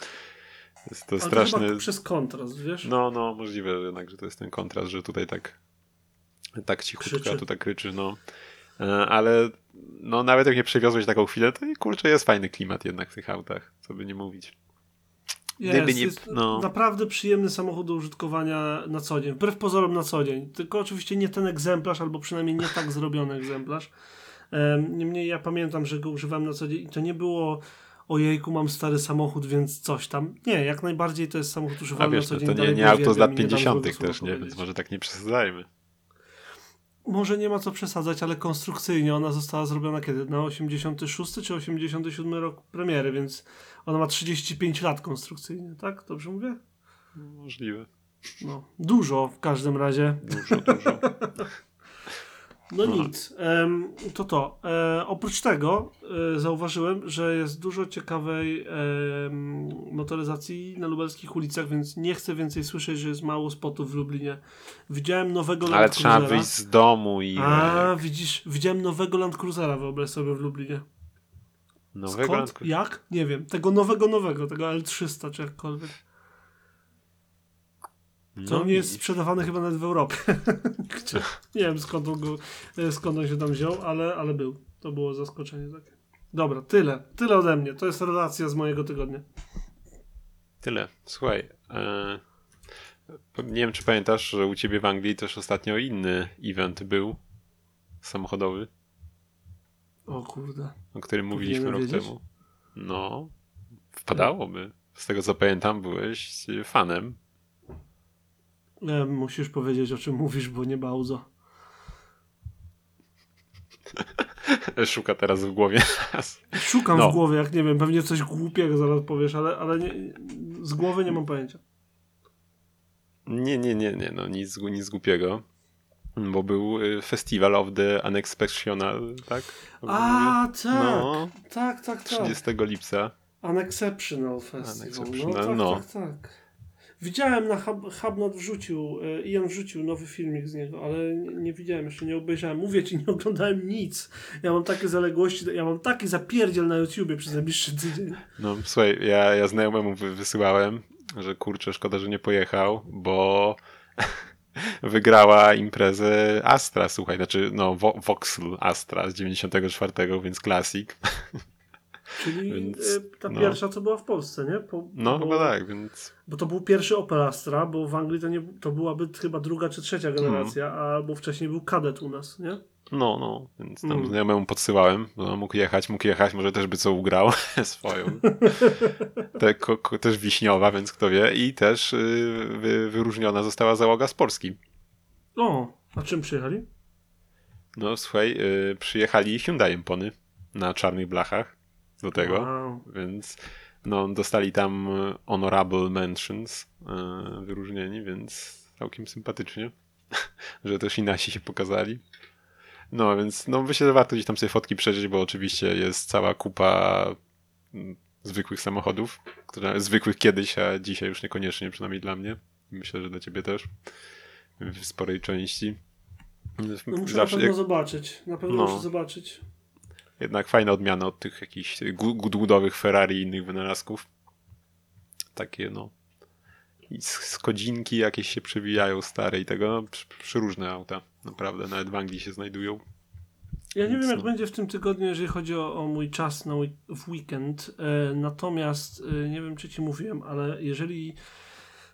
Jest to
Ale
straszny.
To przez kontrast, wiesz?
No, no, możliwe, że jednak, że to jest ten kontrast, że tutaj tak tak cichutko,
Krzyczy.
a tu tak kryczy, no. E, Ale no nawet jak mnie przewiozłeś taką chwilę, to i kurczę, jest fajny klimat jednak w tych autach, co by nie mówić.
Jest,
Gdyby nie-
jest
no.
naprawdę przyjemny samochód do użytkowania na co dzień. Wbrew pozorom na co dzień. Tylko oczywiście nie ten egzemplarz, albo przynajmniej nie tak zrobiony egzemplarz. Em, Niemniej ja pamiętam, że go używałem na co dzień i to nie było ojejku, mam stary samochód, więc coś tam. Nie, jak najbardziej to jest samochód
A
używany
wiesz,
na co
no,
dzień.
to nie, nie auto z lat
uwielbiam i nie dam
50.
złego słowa
też, nie? Więc może tak nie przesadzajmy.
Może nie ma co przesadzać, ale konstrukcyjnie ona została zrobiona kiedy? Na 86 czy 87 rok premiery, więc ona ma 35 lat konstrukcyjnie, tak? Dobrze mówię?
Możliwe.
No, dużo w każdym razie.
Dużo, dużo. [laughs]
No nic. To to. E, oprócz tego e, zauważyłem, że jest dużo ciekawej motoryzacji na lubelskich ulicach, więc nie chcę więcej słyszeć, że jest mało spotów w Lublinie. Widziałem nowego
Ale
Land
trzeba
Cruisera.
wyjść z domu i
A, widzisz, widziałem nowego Land Cruisera, wyobraź sobie w Lublinie.
nowego
Skąd?
Land
Jak? Nie wiem. Tego nowego, nowego, tego L300 czy jakkolwiek. To
No
nie jest sprzedawany chyba nawet w Europie. [laughs] Nie wiem skąd on, go, e, skąd on się tam wziął, ale, ale był. To było zaskoczenie takie. Dobra, tyle. Tyle ode mnie. To jest relacja z mojego tygodnia.
Tyle. Słuchaj, e, nie wiem czy pamiętasz, że u ciebie w Anglii też ostatnio inny event był samochodowy,
O kurde.
o którym mówiliśmy
Powinienem
rok
wiedzieć?
temu. No, wpadałoby. Z tego co pamiętam, byłeś fanem.
E, musisz powiedzieć o czym mówisz, bo nie bałzo. [laughs]
Szuka teraz w głowie.
Szukam
No.
w głowie, jak nie wiem, pewnie coś głupiego zaraz powiesz, ale, ale nie, z głowy nie mam pojęcia.
Nie, nie, nie, nie, no nic, nic głupiego. Bo był y, Festival of the Unexceptional, tak?
A, tak.
No,
Tak, tak, tak.
30 lipca.
Unexceptional Festival.
Unexceptional,
no,
no.
tak, tak, tak. Widziałem na Hub, Hubnot wrzucił, e, Ian wrzucił nowy filmik z niego, ale nie, widziałem, jeszcze nie obejrzałem. Mówię ci, nie oglądałem nic. Ja mam takie zaległości, ja mam taki zapierdziel na YouTubie przez najbliższy tydzień.
No słuchaj, ja, ja znajomemu wy- wysyłałem, że kurczę, szkoda, że nie pojechał, bo [laughs] wygrała imprezę Astra, słuchaj, znaczy no Vo- Voxel Astra z 94, więc klasik. [laughs]
Czyli
Więc,
e, ta
no.
pierwsza, co była w Polsce, nie? Po,
No
bo,
chyba tak, więc
Bo to był pierwszy Opel Astra, bo w Anglii to, nie, to byłaby chyba druga czy trzecia generacja, albo wcześniej był kadet u nas, nie?
no, no, więc tam
Mm.
znajomemu podsyłałem, no mógł jechać, mógł jechać, może też by co ugrał [laughs] swoją. Te, ko, ko, też wiśniowa, więc kto wie. I też y, wy, wyróżniona została załoga z Polski.
O, a czym przyjechali?
No słuchaj, y, przyjechali Hyundai Pony na czarnych blachach do tego,
Wow.
więc no dostali tam y, honorable mentions y, wyróżnieni, więc całkiem sympatycznie, [laughs] że też i nasi się pokazali. No więc no myślę, że warto gdzieś tam sobie fotki przeżyć, bo oczywiście jest cała kupa zwykłych samochodów, które zwykłych kiedyś, a dzisiaj już niekoniecznie, przynajmniej dla mnie. Myślę, że dla ciebie też w sporej części.
No muszę
Zawsze-
na pewno
jak-
zobaczyć. Na pewno
No.
muszę zobaczyć.
Jednak fajna odmiana od tych jakichś gudłudowych Ferrari i innych wynalazków. Takie no. I skodzinki jakieś się przewijają stare i tego. No, przy- przeróżne auta. Naprawdę, nawet w Anglii się znajdują.
Ja nie
Nic,
wiem, jak
no.
będzie w tym tygodniu, jeżeli chodzi o, o mój czas na w weekend. E, natomiast e, nie wiem, czy ci mówiłem, ale jeżeli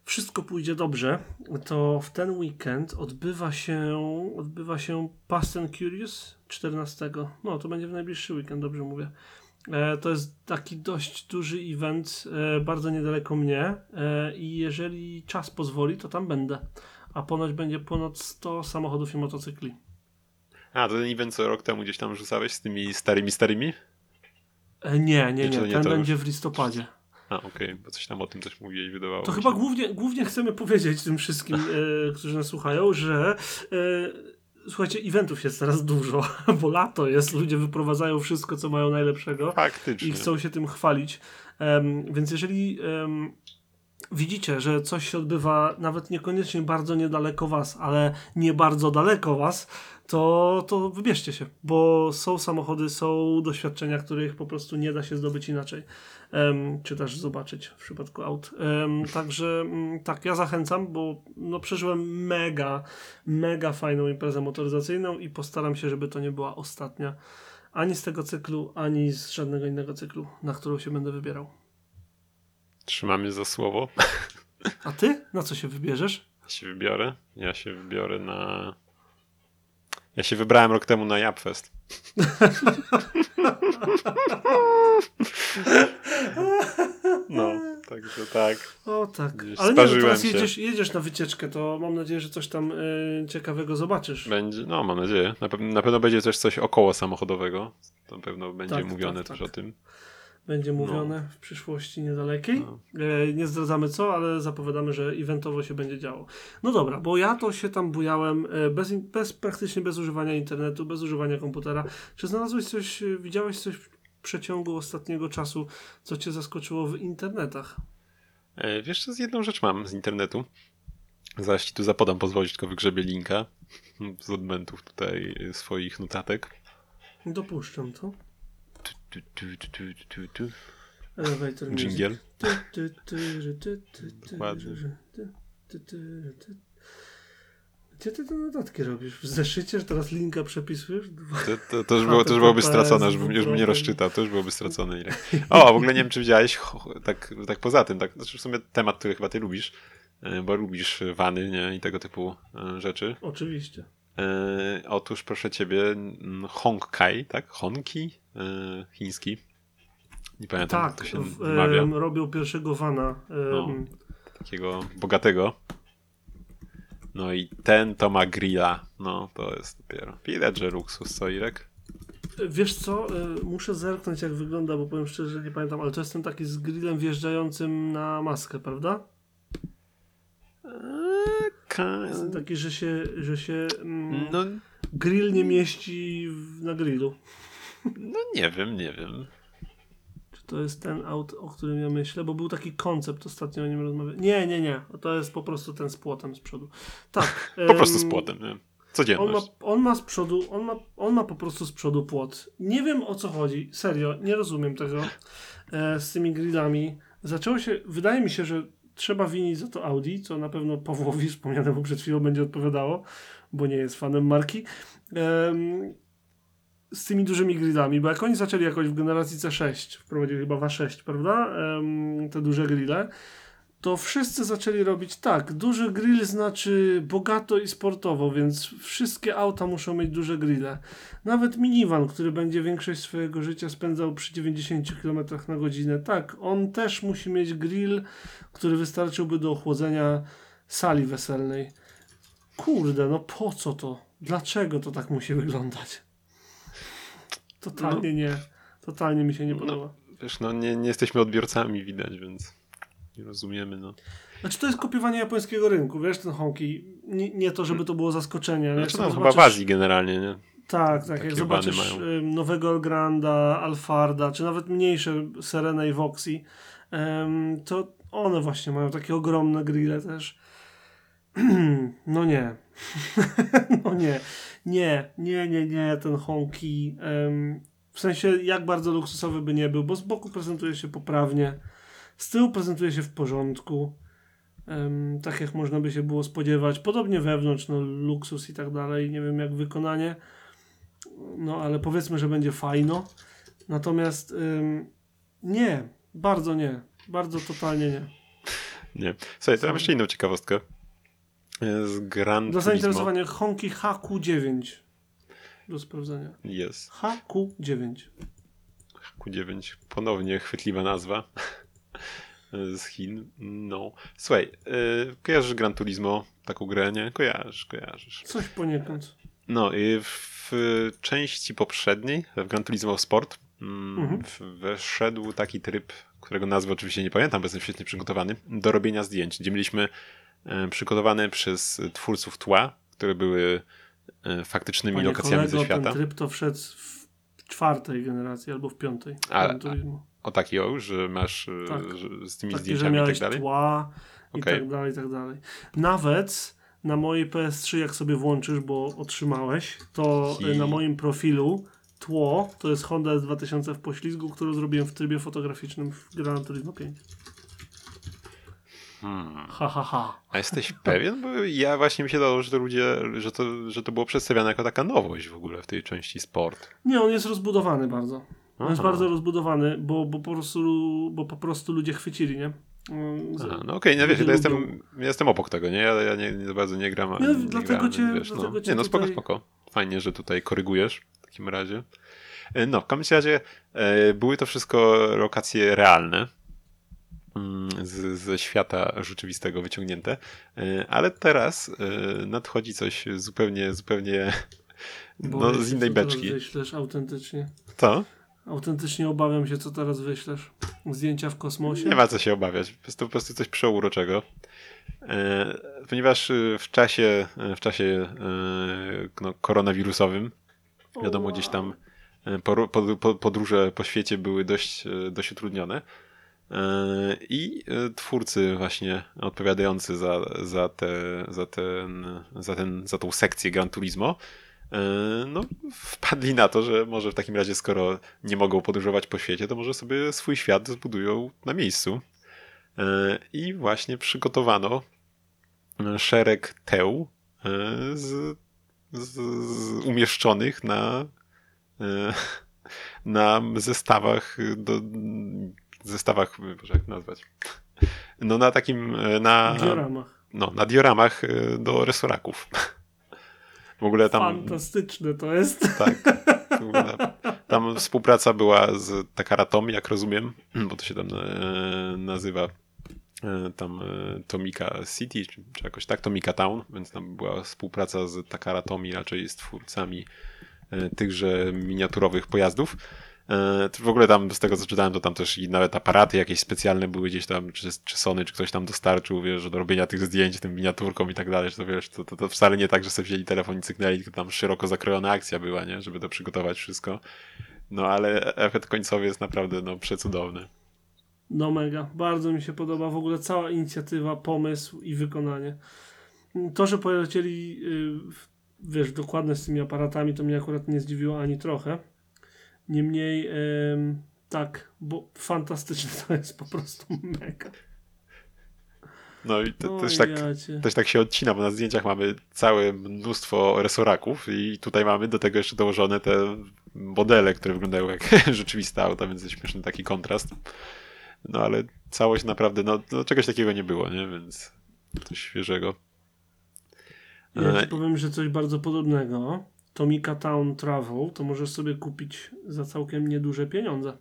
wszystko pójdzie dobrze, to w ten weekend odbywa się odbywa się Fast and Curious 14. No, to będzie w najbliższy weekend, dobrze mówię. E, to jest taki dość duży event, e, bardzo niedaleko mnie e, i jeżeli czas pozwoli, to tam będę. A ponoć będzie ponad 100 samochodów i motocykli.
A, to ten event co rok temu gdzieś tam rzucałeś z tymi starymi, starymi?
E, Nie, nie, nie.
nie
Ten
już?
będzie w listopadzie.
A, okej, bo coś tam o tym też mówiłeś, wydawało
To chyba
się.
głównie, głównie chcemy powiedzieć tym wszystkim, [laughs] e, którzy nas słuchają, że e, słuchajcie, eventów jest teraz dużo, [laughs] bo lato jest, ludzie wyprowadzają wszystko, co mają najlepszego
Faktycznie.
i chcą się tym chwalić. Em, więc jeżeli em, widzicie, że coś się odbywa nawet niekoniecznie bardzo niedaleko was, ale nie bardzo daleko was, to, to wybierzcie się, bo są samochody, są doświadczenia, których po prostu nie da się zdobyć inaczej, em, czy też zobaczyć w przypadku aut. Em, także mm, tak, ja zachęcam, bo no, przeżyłem mega, mega fajną imprezę motoryzacyjną i postaram się, żeby to nie była ostatnia ani z tego cyklu, ani z żadnego innego cyklu, na którą się będę wybierał.
Trzymamy za słowo.
A ty? Na co się wybierzesz?
Ja się wybiorę. Ja się wybiorę na. Ja się wybrałem rok temu na Japfest. No, także tak.
O tak.
Widzisz,
Ale nie, no teraz
się.
jedziesz, jedziesz na wycieczkę, to mam nadzieję, że coś tam y, ciekawego zobaczysz.
Będzie, no mam nadzieję. Na, pe- na pewno będzie też coś około samochodowego. Na pewno będzie
Tak,
mówione
tak,
też
tak.
o tym.
Będzie mówione w przyszłości niedalekiej.
No.
E, nie zdradzamy co, ale zapowiadamy, że eventowo się będzie działo. No dobra, bo ja to się tam bujałem e, bez, bez, praktycznie bez używania internetu, bez używania komputera. Czy znalazłeś coś, e, widziałeś coś w przeciągu ostatniego czasu, co cię zaskoczyło w internetach?
E, Wiesz, co z jedną rzecz mam z internetu. Zaś ci tu zapodam, pozwolić, tylko wygrzebię linka [laughs] z odmentów tutaj swoich notatek.
Dopuszczam to.
Tu, tu, tu.
Elevator.
Dżingiel.
Gdzie ty te notatki robisz? W zeszycie, że teraz linka przepisujesz?
To, to, to, już było, to już byłoby stracone, żebym już bym nie rozczytał, to już byłoby stracone. Ile. O, w ogóle nie wiem, czy widziałeś, tak, tak poza tym, tak, znaczy w sumie temat, który chyba ty lubisz, e, bo lubisz wany nie, i tego typu e, rzeczy.
Oczywiście.
E, otóż proszę ciebie, mm, Hongkai, tak? Honki? E, chiński. Nie pamiętam, jak
Tak,
to się
w, em, robią pierwszego vana.
No. Takiego bogatego. No i ten to ma grilla. No, to jest dopiero. Widać, że luksus, co Irek?
Wiesz co, e, muszę zerknąć jak wygląda, bo powiem szczerze, że nie pamiętam, ale to jest ten taki z grillem wjeżdżającym na maskę, prawda?
Eee,
taki, że się, że się mm,
No,
grill nie mieści w, na grillu.
No nie wiem, nie wiem.
Czy to jest ten aut, o którym ja myślę? Bo był taki koncept, ostatnio o nim rozmawiałem. Nie, nie, nie. To jest po prostu ten z płotem z przodu. Tak.
Po prostu z
em,
płotem, nie?
On ma, on ma z przodu, on ma, on ma po prostu z przodu płot. Nie wiem o co chodzi, serio, nie rozumiem tego e, z tymi grillami. Zaczęło się, wydaje mi się, że trzeba winić za to Audi, co na pewno Pawłowi wspomnianemu przed chwilą będzie odpowiadało, bo nie jest fanem marki. Em, z tymi dużymi grillami, bo jak oni zaczęli jakoś w generacji C6, wprowadzili chyba W6, prawda? Em, te duże grille to wszyscy zaczęli robić tak. Duży grill znaczy bogato i sportowo, więc wszystkie auta muszą mieć duże grille. Nawet minivan, który będzie większość swojego życia spędzał przy 90 km na godzinę, tak, on też musi mieć grill, który wystarczyłby do ochłodzenia sali weselnej. Kurde, no po co to? Dlaczego to tak musi wyglądać? Totalnie nie. Totalnie mi się nie
No.
podoba.
Wiesz, no nie, nie jesteśmy odbiorcami, widać, więc nie rozumiemy, no.
Znaczy to jest kopiowanie japońskiego rynku, wiesz, ten Honki. Nie, nie to, żeby to było zaskoczenie. jak
Znaczy,
sobie
no, chyba w
zobaczysz-
Azji generalnie, nie?
Tak, tak.
takie
Jak zobaczysz
mają.
nowego Elgranda, Alfarda, czy nawet mniejsze Serena i Voxy, to one właśnie mają takie ogromne grille też. [clears throat] No nie. [laughs] no nie. Nie, nie, nie, nie, ten Honki. ym, w sensie, jak bardzo luksusowy by nie był, bo z boku prezentuje się poprawnie, z tyłu prezentuje się w porządku. Em, tak jak można by się było spodziewać. Podobnie wewnątrz, no luksus i tak dalej. Nie wiem jak wykonanie. No ale powiedzmy, że będzie fajno. Natomiast ym, nie, bardzo nie. Bardzo totalnie nie.
Nie. Słuchaj, to mam jeszcze inną ciekawostkę. E, Z Gran
Do
Turismo.
zainteresowania Honki HQ9. Do sprawdzenia.
Jest.
HQ9.
Q9. Ponownie chwytliwa nazwa. [laughs] Z Chin. No. Słuchaj, yy, kojarzysz Gran Turismo? Taką grę, nie? Kojarzysz, kojarzysz.
Coś poniekąd.
No i w części poprzedniej, w Gran Turismo Sport, mm,
Mhm.
taki tryb, którego nazwy oczywiście nie pamiętam, bo jestem świetnie przygotowany, do robienia zdjęć, gdzie mieliśmy przygotowane przez twórców tła, które były e, faktycznymi
Panie
lokacjami
kolego,
ze świata.
ten tryb to wszedł w czwartej generacji albo w piątej. Gran Turismo.
O taki o, że masz y,
Tak.
z tymi
Takie, że
zdjęciami i tak dalej?
tła i tak dalej, i tak dalej. Nawet na mojej PS3, jak sobie włączysz, bo otrzymałeś, to na moim profilu tło to jest Honda S2000 w poślizgu, którą zrobiłem w trybie fotograficznym w Gran Turismo 5.
Hmm.
Ha, ha, ha.
A jesteś pewien? Bo ja właśnie mi się dało, że to ludzie, że to, że to było przedstawiane jako taka nowość w ogóle w tej części sport.
Nie, on jest rozbudowany bardzo. On jest
Aha.
bardzo rozbudowany, bo, bo, po prostu, bo po prostu ludzie chwycili, nie? Z-
A, no okej, no wiesz,
ludzie
ja jestem, ja jestem obok tego, nie? Ja, ja nie, nie za bardzo nie gram.
Nie,
nie
dlatego
grałem,
cię-
wiesz,
dlatego
no.
cię
Nie, no spoko,
tutaj-
spoko. Fajnie, że tutaj korygujesz w takim razie. E, No, w każdym razie e, były to wszystko lokacje realne z, ze świata rzeczywistego wyciągnięte, E, ale teraz e, nadchodzi coś zupełnie, zupełnie no, z innej
co
beczki.
wyślesz autentycznie.
Co?
Autentycznie obawiam się, co teraz wyślesz. Zdjęcia w kosmosie.
Nie ma co się obawiać. Jest to po prostu coś przeuroczego. E, ponieważ w czasie, w czasie no, koronawirusowym, wiadomo, gdzieś tam podróże po świecie były dość, dość utrudnione. E, I e, twórcy właśnie odpowiadający za, za, te, za, ten, za, ten, za tą sekcję Gran Turismo e, no, wpadli na to, że może w takim razie, skoro nie mogą podróżować po świecie, to może sobie swój świat zbudują na miejscu. I właśnie przygotowano szereg teł z, z, z umieszczonych na, [laughs] na zestawach do, zestawach, boże, jak nazwać? No na takim, e, na,
dioramach.
no, na dioramach e, do resoraków. W ogóle tam...
Fantastyczne to jest.
Tak. Tam współpraca była z Takaratomi, jak rozumiem, bo to się tam e, nazywa e, tam e, Tomika City, czy, czy jakoś tak, Tomika Town, więc tam była współpraca z Takaratomi, raczej z twórcami e, tychże miniaturowych pojazdów. E, w ogóle tam z tego co czytałem, to tam też i nawet aparaty jakieś specjalne były gdzieś tam, czy, czy Sony, czy ktoś tam dostarczył, wiesz, do robienia tych zdjęć tym miniaturką i tak dalej, że to wiesz, to, to, to wcale nie tak, że sobie wzięli telefon i cyknęli, tylko tam szeroko zakrojona akcja była, nie, żeby to przygotować wszystko. No ale efekt końcowy jest naprawdę no, przecudowny.
No mega. Bardzo mi się podoba w ogóle cała inicjatywa, pomysł i wykonanie. To, że polecieli y, wiesz, dokładne z tymi aparatami, to mnie akurat nie zdziwiło ani trochę. Niemniej em, tak, bo fantastyczne to jest po prostu mega.
No i to,
O,
też, tak, też tak się odcina, bo na zdjęciach mamy całe mnóstwo resoraków i tutaj mamy do tego jeszcze dołożone te modele, które wyglądają jak [laughs] rzeczywiste auta, więc jest śmieszny taki kontrast. No ale całość naprawdę, no, no czegoś takiego nie było, nie? Więc coś świeżego.
Ja
E,
ci powiem, że coś bardzo podobnego. Tomika Town Travel to możesz sobie kupić za całkiem nieduże pieniądze.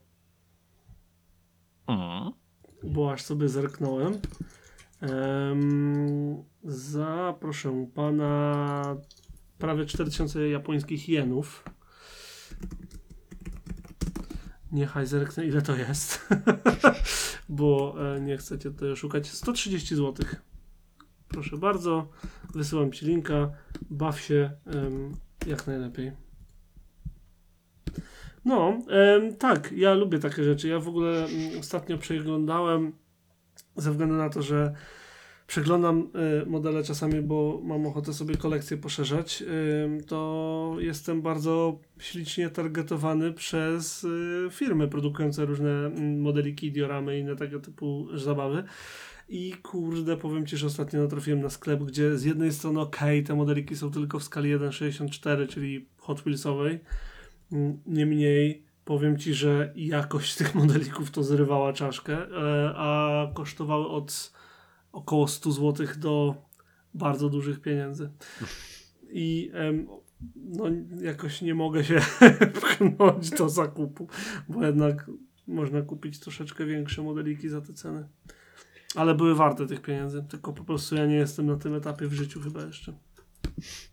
Bo aż sobie zerknąłem. Em, za, proszę pana, prawie 4000 japońskich jenów. Niechaj zerknę, ile to jest. [laughs] Bo e, nie chcecie tutaj szukać. 130 zł. Proszę bardzo, wysyłam ci linka. Baw się jak najlepiej. No, tak, ja lubię takie rzeczy. Ja w ogóle mm, ostatnio przeglądałem ze względu na to, że przeglądam y, modele czasami, bo mam ochotę sobie kolekcję poszerzać, to jestem bardzo ślicznie targetowany przez y, firmy produkujące różne mm, modeliki, dioramy i inne tego typu zabawy. I kurde, powiem Ci, że ostatnio natrafiłem na sklep, gdzie z jednej strony ok, te modeliki są tylko w skali 1.64, czyli Hot Wheelsowej, Mm, Niemniej powiem Ci, że jakość tych modelików to zrywała czaszkę, e, a kosztowały od około 100 zł do bardzo dużych pieniędzy. I no, jakoś nie mogę się [laughs] pchnąć do zakupu, bo jednak można kupić troszeczkę większe modeliki za te ceny. Ale były warte tych pieniędzy, tylko po prostu ja nie jestem na tym etapie w życiu chyba jeszcze.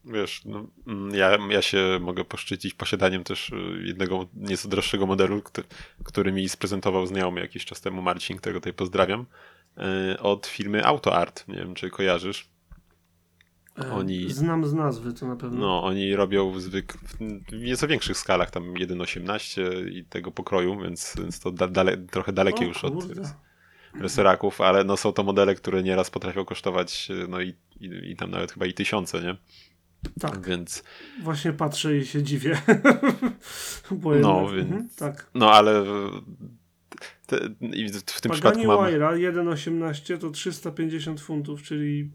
Wiesz, no, mm, ja, ja się mogę poszczycić posiadaniem też y, jednego nieco droższego modelu, który, który mi sprezentował znajomy jakiś czas temu, Marcin, którego tutaj pozdrawiam, y, od firmy AutoArt. Nie wiem, czy kojarzysz.
E,
Oni-
Znam z nazwy to na pewno.
No, oni robią zwyk w nieco większych skalach, tam 1.18 i tego pokroju, więc, więc to da, dale, trochę dalekie
O
już od
kurde.
Reseraków, ale no są to modele, które nieraz potrafią kosztować no i, i, i tam nawet chyba i tysiące, nie?
Tak,
Więc,
właśnie patrzę i się dziwię. [laughs] Bo
No,
jednak-
więc-
mhm, tak.
no ale te, w, w tym
Pagani
przypadku mamy...
Huayra 1.18 to 350 funtów, czyli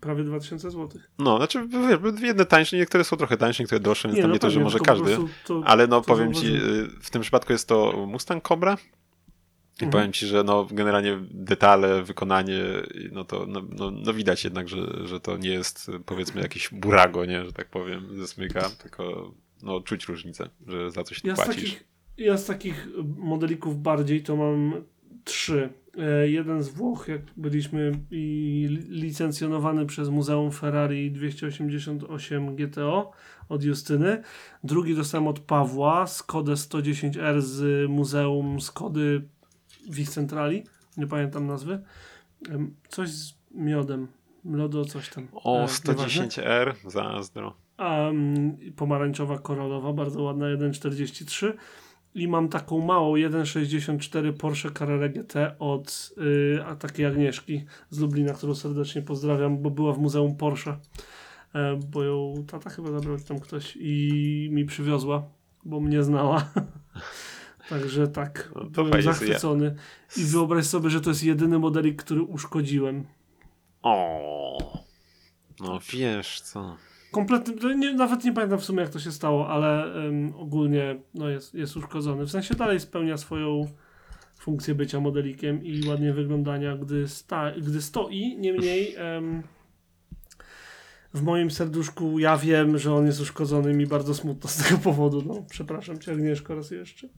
prawie 2000 zł.
No, znaczy wiesz, jedne tańsze, niektóre są trochę tańsze, niektóre droższe, więc tam nie to, że może
no
każdy.
To,
Ale no powiem ci, y, w tym przypadku jest to Mustang Cobra. I
Mhm.
powiem ci, że no generalnie detale, wykonanie, no to no, no, no widać jednak, że, że to nie jest powiedzmy jakieś burago, nie, że tak powiem, ze smyka, tylko no czuć różnicę, że za coś
Ja z,
płacisz.
takich, ja z takich modelików bardziej to mam trzy. E, jeden z Włoch, jak byliśmy licencjonowany przez Muzeum Ferrari 288 GTO od Justyny. Drugi dostałem od Pawła, Skodę 110R z Muzeum Skody w ich centrali. Nie pamiętam nazwy. Coś z miodem. Mlodo coś tam.
O,
E, nieważne.
110R, zazdro.
A mm, pomarańczowa koralowa, bardzo ładna 1.43 i mam taką małą 1.64 Porsche Carrera GT od y, a takiej Agnieszki z Lublina, którą serdecznie pozdrawiam, bo była w Muzeum Porsche, e, bo ją tata chyba zabrał tam ktoś i mi przywiozła, bo mnie znała. [laughs] Także tak,
No to
byłem zachwycony i wyobraź sobie, że to jest jedyny modelik, który uszkodziłem.
O, no wiesz co.
Kompletny, to nie, nawet nie pamiętam w sumie jak to się stało, ale em, ogólnie no jest, jest uszkodzony. W sensie dalej spełnia swoją funkcję bycia modelikiem i ładnie wyglądania, gdy, sta, gdy stoi. Niemniej em, w moim serduszku ja wiem, że on jest uszkodzony i mi bardzo smutno z tego powodu. No, przepraszam cię Agnieszko raz jeszcze.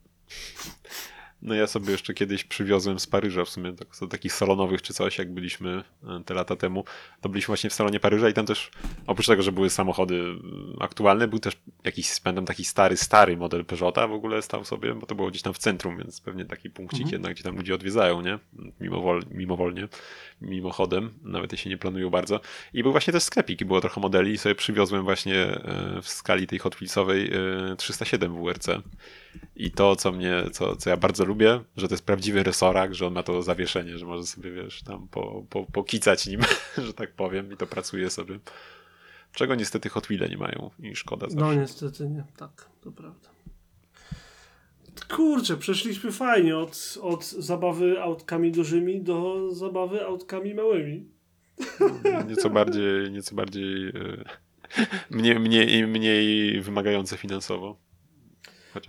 No ja sobie jeszcze kiedyś przywiozłem z Paryża w sumie, tak, do takich salonowych czy coś, jak byliśmy e, te lata temu, to byliśmy właśnie w salonie Paryża i tam też, oprócz tego, że były samochody mm, aktualne, był też jakiś, pamiętam, taki stary, stary model Peugeota w ogóle stał sobie, bo to było gdzieś tam w centrum, więc pewnie taki punkcik
Mhm.
jednak, gdzie tam ludzie odwiedzają, nie? Mimowol, mimowolnie, mimochodem, nawet jeśli nie planują bardzo. I był właśnie też sklepik i było trochę modeli i sobie przywiozłem właśnie e, w skali tej Hot Wheelsowej e, 307 WRC. I to, co mnie, co, co ja bardzo lubię, że to jest prawdziwy resorak, że on ma to zawieszenie, że może sobie, wiesz, tam po, po, pokicać nim, [laughs] że tak powiem, i to pracuje sobie. Czego niestety Hot Wheele nie mają i szkoda zawsze.
No niestety nie, tak, to prawda. Kurczę, przeszliśmy fajnie od, od zabawy autkami dużymi do zabawy autkami małymi. [laughs]
Nieco bardziej, nieco bardziej [laughs] mniej, mniej, mniej wymagające finansowo.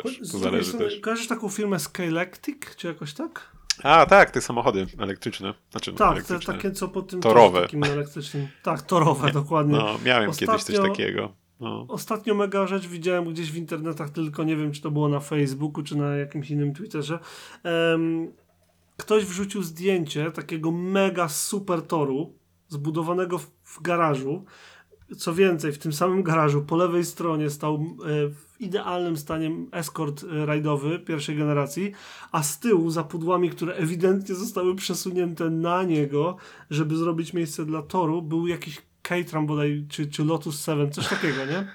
Chociaż to zależy
strony,
też.
Kojarzysz taką firmę Skylectic, czy jakoś tak?
A, tak, te samochody elektryczne. Znaczy, no,
Tak, te
elektryczne.
takie co po tym
Torowe.
takim elektrycznym. Tak, torowe, dokładnie.
No, miałem kiedyś coś
Ostatnio-
takiego. No.
Ostatnio mega rzecz widziałem gdzieś w internetach, tylko nie wiem, czy to było na Facebooku, czy na jakimś innym Twitterze. Em, ktoś wrzucił zdjęcie takiego mega super toru, zbudowanego w, w garażu. Co więcej, w tym samym garażu po lewej stronie stał e, w idealnym stanie Escort e, rajdowy pierwszej generacji, a z tyłu za pudłami, które ewidentnie zostały przesunięte na niego, żeby zrobić miejsce dla toru, był jakiś Caterham bodaj, czy, czy Lotus 7, coś takiego, nie?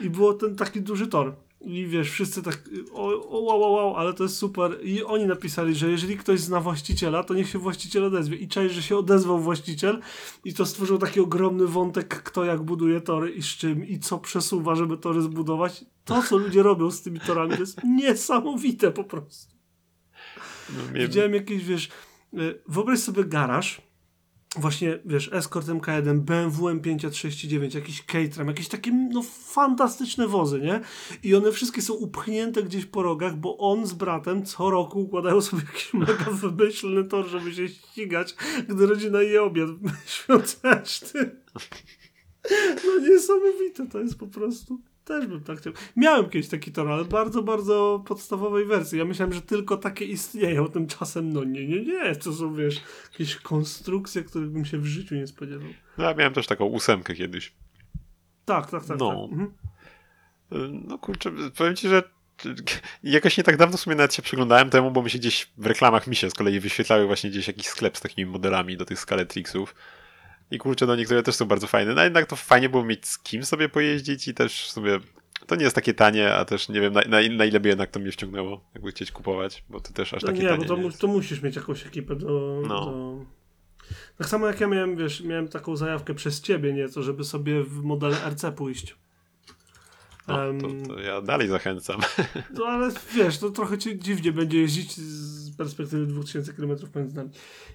I było ten taki duży tor. I wiesz, wszyscy tak, o, o, wow, wow, ale to jest super. I oni napisali, że jeżeli ktoś zna właściciela, to niech się właściciel odezwie. I czaj, że się odezwał właściciel i to stworzył taki ogromny wątek, kto jak buduje tory i z czym i co przesuwa, żeby tory zbudować. To, co ludzie robią z tymi torami, to jest niesamowite po prostu.
No,
Widziałem jakieś, wiesz, y, wyobraź sobie garaż, właśnie, wiesz, Escort MK1, BMW M539, jakiś Caterham, jakieś takie, no, fantastyczne wozy, nie? I one wszystkie są upchnięte gdzieś po rogach, bo on z bratem co roku układają sobie jakiś mega [laughs] wymyślny tor, żeby się ścigać, gdy rodzina je obiad [laughs] świąteczny. [laughs] No niesamowite to jest po prostu. Też bym tak chciał. Miałem kiedyś taki tor, ale bardzo, bardzo podstawowej wersji. Ja myślałem, że tylko takie istnieją. Tymczasem, no nie, nie, nie. To są, wiesz, jakieś konstrukcje, których bym się w życiu nie spodziewał.
No, ja miałem też taką ósemkę kiedyś.
Tak, tak, tak.
No.
tak. Mhm.
No kurczę, powiem ci, że jakoś nie tak dawno w sumie nawet się przyglądałem temu, bo mi się gdzieś w reklamach mi się z kolei wyświetlały właśnie gdzieś jakiś sklep z takimi modelami do tych Scaletrixów. I kurczę, no niektóre też są bardzo fajne. No jednak to fajnie było mieć z kim sobie pojeździć i też sobie to nie jest takie tanie, a też nie wiem na, na, na ile by jednak to mnie wciągnęło, jakby chcieć kupować, bo to też aż
No
takie
nie,
tanie
bo to,
nie
to musisz mieć jakąś ekipę do,
No.
do... Tak samo jak ja miałem, wiesz, miałem taką zajawkę przez ciebie nieco, żeby sobie w modele RC pójść.
No,
Em,
to, to ja dalej zachęcam. [laughs]
No ale wiesz, to trochę ci dziwnie będzie jeździć z perspektywy 2000 km między nami.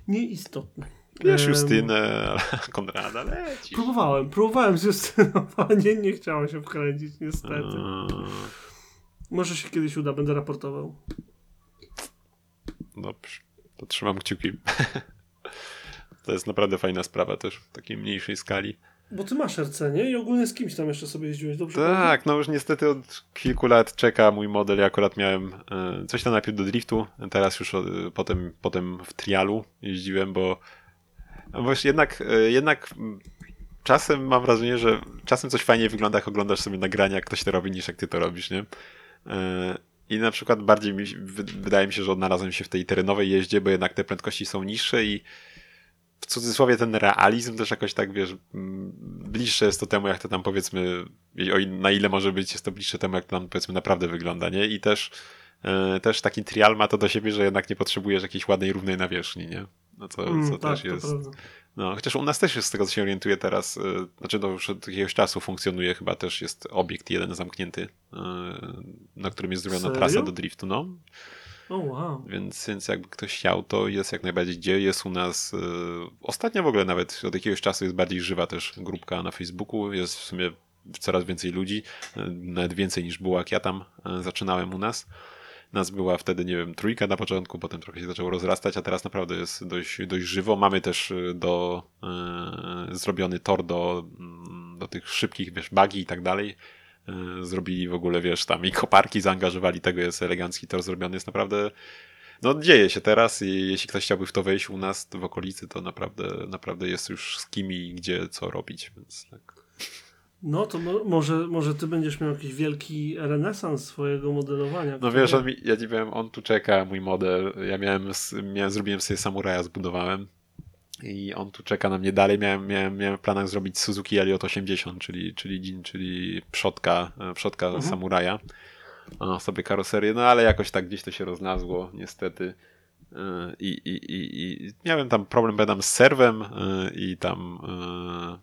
Nieistotne.
Wiesz, Justynę, [laughs] Konrada, leci.
Próbowałem, próbowałem z Justyną, ale nie, nie chciało się wkręcić, niestety. Może się kiedyś uda, będę raportował.
Dobrze, to trzymam kciuki. [laughs] To jest naprawdę fajna sprawa też w takiej mniejszej skali.
Bo ty masz RC, nie? I ogólnie z kimś tam jeszcze sobie jeździłeś, dobrze?
Tak, no już niestety od kilku lat czeka mój model. Ja akurat miałem e, coś tam najpierw do driftu, teraz już e, potem, potem w trialu jeździłem, bo no właśnie jednak, e, jednak czasem mam wrażenie, że czasem coś fajniej wygląda, jak oglądasz sobie nagrania, jak ktoś to robi, niż jak ty to robisz, nie? E, I na przykład bardziej mi, wydaje mi się, że odnalazłem się w tej terenowej jeździe, bo jednak te prędkości są niższe i w cudzysłowie ten realizm też jakoś tak, wiesz, bliższe jest to temu, jak to tam powiedzmy, na ile może być, jest to bliższe temu, jak to tam powiedzmy naprawdę wygląda, nie? I też, e, też taki trial ma to do siebie, że jednak nie potrzebujesz jakiejś ładnej, równej nawierzchni, nie? No to,
Mm,
co
tak,
też
to
jest. No, chociaż u nas też jest z tego, co się orientuję teraz, e, znaczy no już od jakiegoś czasu funkcjonuje, chyba też jest obiekt jeden zamknięty, e, na którym jest zrobiona
Serio?
trasa do driftu, no.
O wow.
Więc, więc jakby ktoś chciał, to jest jak najbardziej gdzie. Jest u nas. y, ostatnio w ogóle nawet od jakiegoś czasu jest bardziej żywa też grupka na Facebooku. Jest w sumie coraz więcej ludzi, y, nawet więcej niż było jak ja tam y, zaczynałem u nas. Nas była wtedy, nie wiem, trójka na początku, potem trochę się zaczęło rozrastać, a teraz naprawdę jest dość, dość żywo. Mamy też y, do, y, zrobiony tor do, mm, do tych szybkich, wiesz, bagi i tak dalej. Y, Zrobili w ogóle, wiesz, tam i koparki zaangażowali, tego jest elegancki tor zrobiony, jest naprawdę no dzieje się teraz i jeśli ktoś chciałby w to wejść u nas w okolicy, to naprawdę, naprawdę jest już z kim i gdzie co robić, więc tak.
No to mo- może, może ty będziesz miał jakiś wielki renesans swojego modelowania.
No wiesz,
wie?
on mi, ja ci powiem, on tu czeka, mój model. Ja miałem, miałem zrobiłem sobie samuraja, zbudowałem i on tu czeka na mnie dalej. Miałem, miałem, miałem w planach zrobić Suzuki Elliot 80, czyli, czyli, czyli przodka, e, przodka
Mhm.
samuraja. O, sobie karoserię, no ale jakoś tak gdzieś to się rozlazło, niestety. E, I, i, i, i miałem tam problem, pamiętam, z serwem e, i tam e,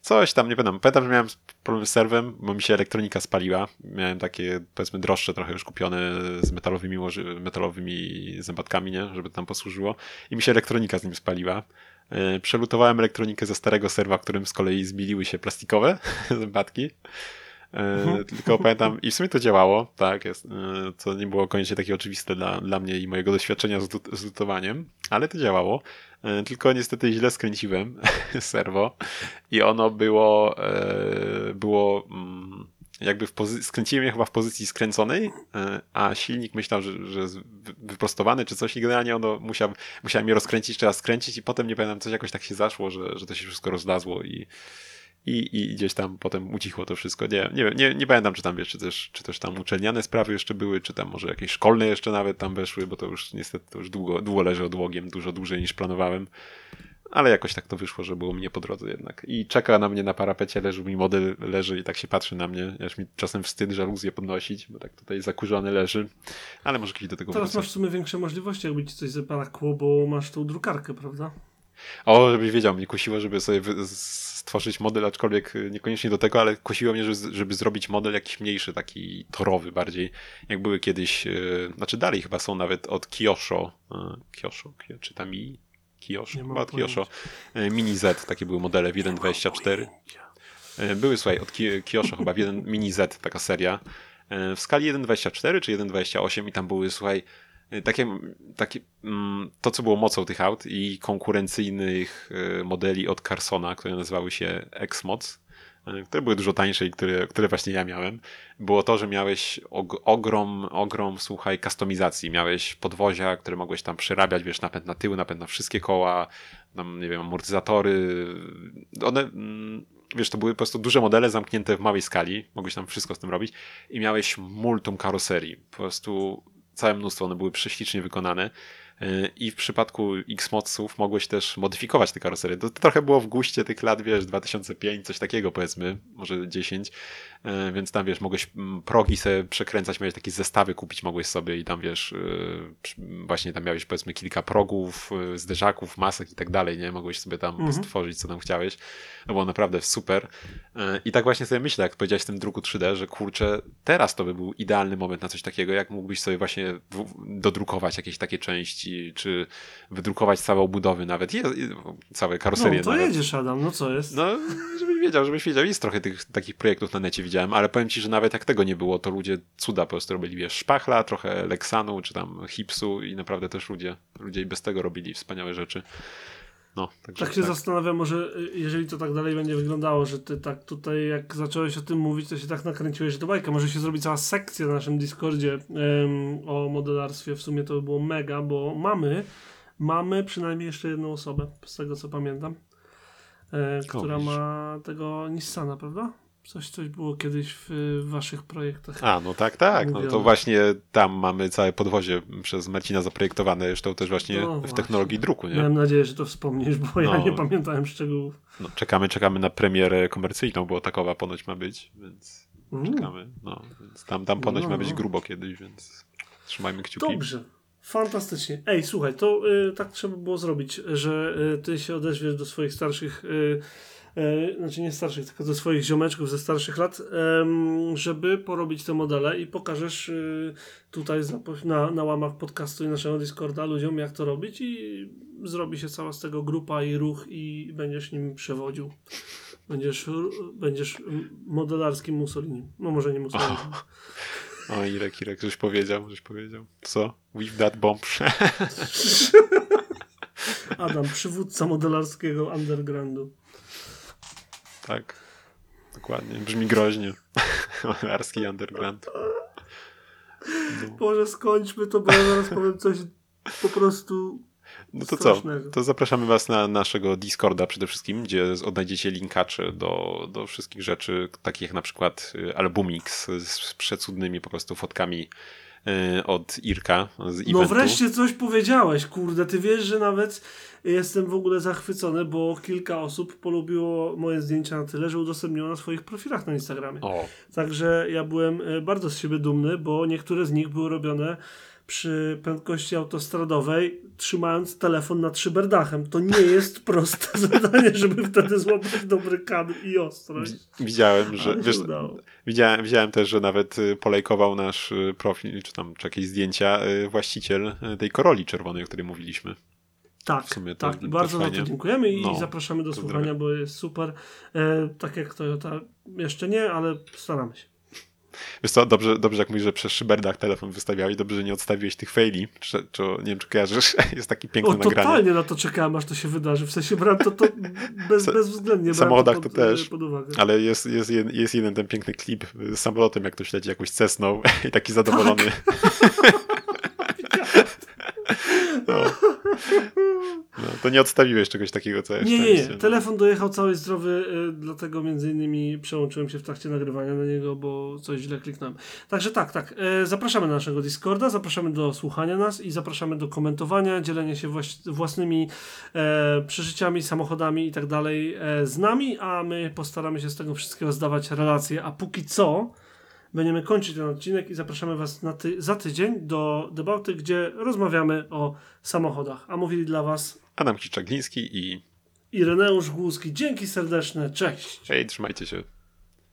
coś tam, nie pamiętam. Pamiętam, że miałem problem z serwem, bo mi się elektronika spaliła. Miałem takie, powiedzmy, droższe trochę już kupione z metalowymi, metalowymi zębatkami, nie? Żeby tam posłużyło. I mi się elektronika z nim spaliła. E, Przelutowałem elektronikę ze starego serwa, którym z kolei zmieliły się plastikowe [laughs] zębatki. E, tylko pamiętam, i w sumie to działało, tak, jest, e, co nie było koniecznie takie oczywiste dla, dla mnie i mojego doświadczenia z, z lutowaniem, ale to działało. E, tylko niestety źle skręciłem [laughs] serwo i ono było, było mm, jakby skręciłem je chyba w pozycji skręconej, a silnik myślał, że, że jest wy- wyprostowany czy coś i generalnie ono musiał, musiałem je rozkręcić, trzeba skręcić i potem nie pamiętam, coś jakoś tak się zaszło, że, że to się wszystko rozlazło i i, i gdzieś tam potem ucichło to wszystko. Nie, nie wiem, nie, nie pamiętam, czy tam wiesz, czy też, czy też tam uczelniane sprawy jeszcze były, czy tam może jakieś szkolne jeszcze nawet tam weszły, bo to już niestety to już długo, długo leży odłogiem, dużo dłużej niż planowałem. Ale jakoś tak to wyszło, że było mnie po drodze jednak. I czeka na mnie na parapecie, leży mi model, leży i tak się patrzy na mnie. Aż mi czasem wstyd żaluzję podnosić, bo tak tutaj zakurzony leży. Ale może kiedyś do tego
Teraz
wrócę.
masz w sumie większe możliwości, jakby ci coś zabrakło, bo masz tą drukarkę, prawda?
O, żebyś wiedział, mnie kusiło, żeby sobie stworzyć model, aczkolwiek y, niekoniecznie do tego, ale kusiło mnie, żeby, żeby zrobić model jakiś mniejszy, taki torowy bardziej, jak były kiedyś, y, znaczy dalej chyba są nawet od Kiosho, y, Kiosho, Ki- czy tam i
mam
chyba od
pojęcia.
Kiosho, y, Mini Z, takie były modele w 1.24. Y, Były, słuchaj, od Kiosho chyba w 1 Mini Z, taka seria, y, w skali 1.24 czy 1.28 i tam były, słuchaj, takie, takie mm, to, co było mocą tych aut i konkurencyjnych y, modeli od Carsona, które nazywały się X-Mods, y, które były dużo tańsze i które, które właśnie ja miałem, było to, że miałeś og ogrom, ogrom, słuchaj, kustomizacji. Miałeś podwozia, które mogłeś tam przerabiać, wiesz, napęd na tył, napęd na wszystkie koła, tam, nie wiem, amortyzatory. One, mm, wiesz, to były po prostu duże modele zamknięte w małej skali, mogłeś tam wszystko z tym robić i miałeś multum karoserii. Po prostu całe mnóstwo, one były prześlicznie wykonane. E, I w przypadku X-Modsów mogłeś też modyfikować te karoserie. To trochę było w guście tych lat, wiesz, 2005, coś takiego powiedzmy, może 10, e, więc tam wiesz, mogłeś mm, progi sobie przekręcać, miałeś takie zestawy kupić mogłeś sobie i tam wiesz, e, właśnie tam miałeś powiedzmy kilka progów, zderzaków, masek i tak dalej, nie? Mogłeś sobie tam mhm. stworzyć co tam chciałeś. To było naprawdę super. I tak właśnie sobie myślę, jak powiedziałeś w tym druku 3D, że kurczę, teraz to by był idealny moment na coś takiego, jak mógłbyś sobie właśnie dodrukować jakieś takie części, czy wydrukować całe obudowy nawet, je, całe karoserie
No to
nawet.
jedziesz Adam, no co jest?
No, żebyś wiedział, żebyś wiedział, jest trochę tych takich projektów na necie widziałem, ale powiem ci, że nawet jak tego nie było, to ludzie cuda po prostu robili, wiesz, szpachla, trochę leksanu, czy tam hipsu i naprawdę też ludzie, ludzie i bez tego robili wspaniałe rzeczy. No,
także tak się tak. zastanawiam, może y, jeżeli to tak dalej będzie wyglądało, że ty tak tutaj jak zacząłeś o tym mówić, to się tak nakręciłeś, że to bajka. Może się zrobi cała sekcja na naszym Discordzie um, o modelarstwie. W sumie to by było mega, bo mamy, mamy przynajmniej jeszcze jedną osobę, z tego co pamiętam, e, która ma tego Nissana, prawda? Coś, coś było kiedyś w, w waszych projektach.
A, no tak, tak. No to właśnie tam mamy całe podwozie przez Marcina zaprojektowane, zresztą też właśnie no, w właśnie. technologii druku, nie?
Miałem nadzieję, że to wspomnisz, bo no. ja nie pamiętałem szczegółów.
No, czekamy, czekamy na premierę komercyjną, bo takowa ponoć ma być, więc czekamy. No, więc tam, tam ponoć no, ma być grubo kiedyś, więc trzymajmy kciuki.
Dobrze. Fantastycznie. Ej, słuchaj, to y, tak trzeba było zrobić, że y, ty się odezwiesz do swoich starszych y, znaczy nie starszych, tylko do swoich ziomeczków ze starszych lat, e, żeby porobić te modele i pokażesz e, tutaj na, na łamach podcastu i naszego Discorda ludziom, jak to robić i zrobi się cała z tego grupa i ruch i będziesz nim przewodził. Będziesz, będziesz modelarskim Mussolini. No może nie Mussolini.
O, o Irek, Irek, żeś powiedział, żeś powiedział. Co? With that bomb. [laughs]
Adam, przywódca modelarskiego undergroundu.
Tak. Dokładnie. Brzmi groźnie. [laughs] Malarski underground.
No. Może skończmy to, bo ja zaraz powiem coś po prostu no to strasznego.
co? To zapraszamy Was na naszego Discorda przede wszystkim, gdzie odnajdziecie linkacze do, do wszystkich rzeczy, takich jak na przykład y, Albumix z przecudnymi po prostu fotkami od Irka z no eventu.
No wreszcie coś powiedziałeś, kurde. Ty wiesz, że nawet jestem w ogóle zachwycony, bo kilka osób polubiło moje zdjęcia na tyle, że udostępniło na swoich profilach na Instagramie.
O.
Także ja byłem e, bardzo z siebie dumny, bo niektóre z nich były robione przy prędkości autostradowej, trzymając telefon nad szyberdachem. To nie jest [laughs] proste [laughs] zadanie, żeby wtedy złapać dobry kadr i ostrość.
Widziałem, że wiesz, widziałem, widziałem też, że nawet y, polejkował nasz y, profil, czy tam czy jakieś zdjęcia, y, właściciel tej koroli czerwonej, o której mówiliśmy.
Tak, tak. To, bardzo za to dziękujemy i no, zapraszamy do słuchania, bo jest super. E, tak jak Toyota jeszcze nie, ale staramy się.
Wiesz co, dobrze, dobrze jak mówisz, że przez szyberdach telefon wystawiałeś, dobrze, że nie odstawiłeś tych faili, czy, czy nie wiem, czy kojarzysz, [laughs] jest taki piękny nagranie.
totalnie na to czekałem, aż to się wydarzy, w sensie brałem to, to bez, bezwzględnie
W samochodach to, pod, to, też, ale jest, jest, jest jeden ten piękny klip z samolotem, jak to śledzi jakąś cesną [laughs] i taki zadowolony. Tak. [laughs] no. No, to nie odstawiłeś czegoś takiego, co
Nie, nie, nie. Telefon dojechał cały zdrowy, y, dlatego między innymi przełączyłem się w trakcie nagrywania na niego, bo coś źle kliknąłem. Także tak, tak. Y, zapraszamy na naszego Discorda, zapraszamy do słuchania nas i zapraszamy do komentowania, dzielenia się własnymi e, przeżyciami, samochodami i tak dalej e, z nami, a my postaramy się z tego wszystkiego zdawać relacje. A póki co będziemy kończyć ten odcinek i zapraszamy Was na ty za tydzień do debaty, gdzie rozmawiamy o samochodach. A mówili dla Was
Adam Kiczagliński i
Ireneusz Głuski. Dzięki serdeczne, cześć.
Hej, trzymajcie się.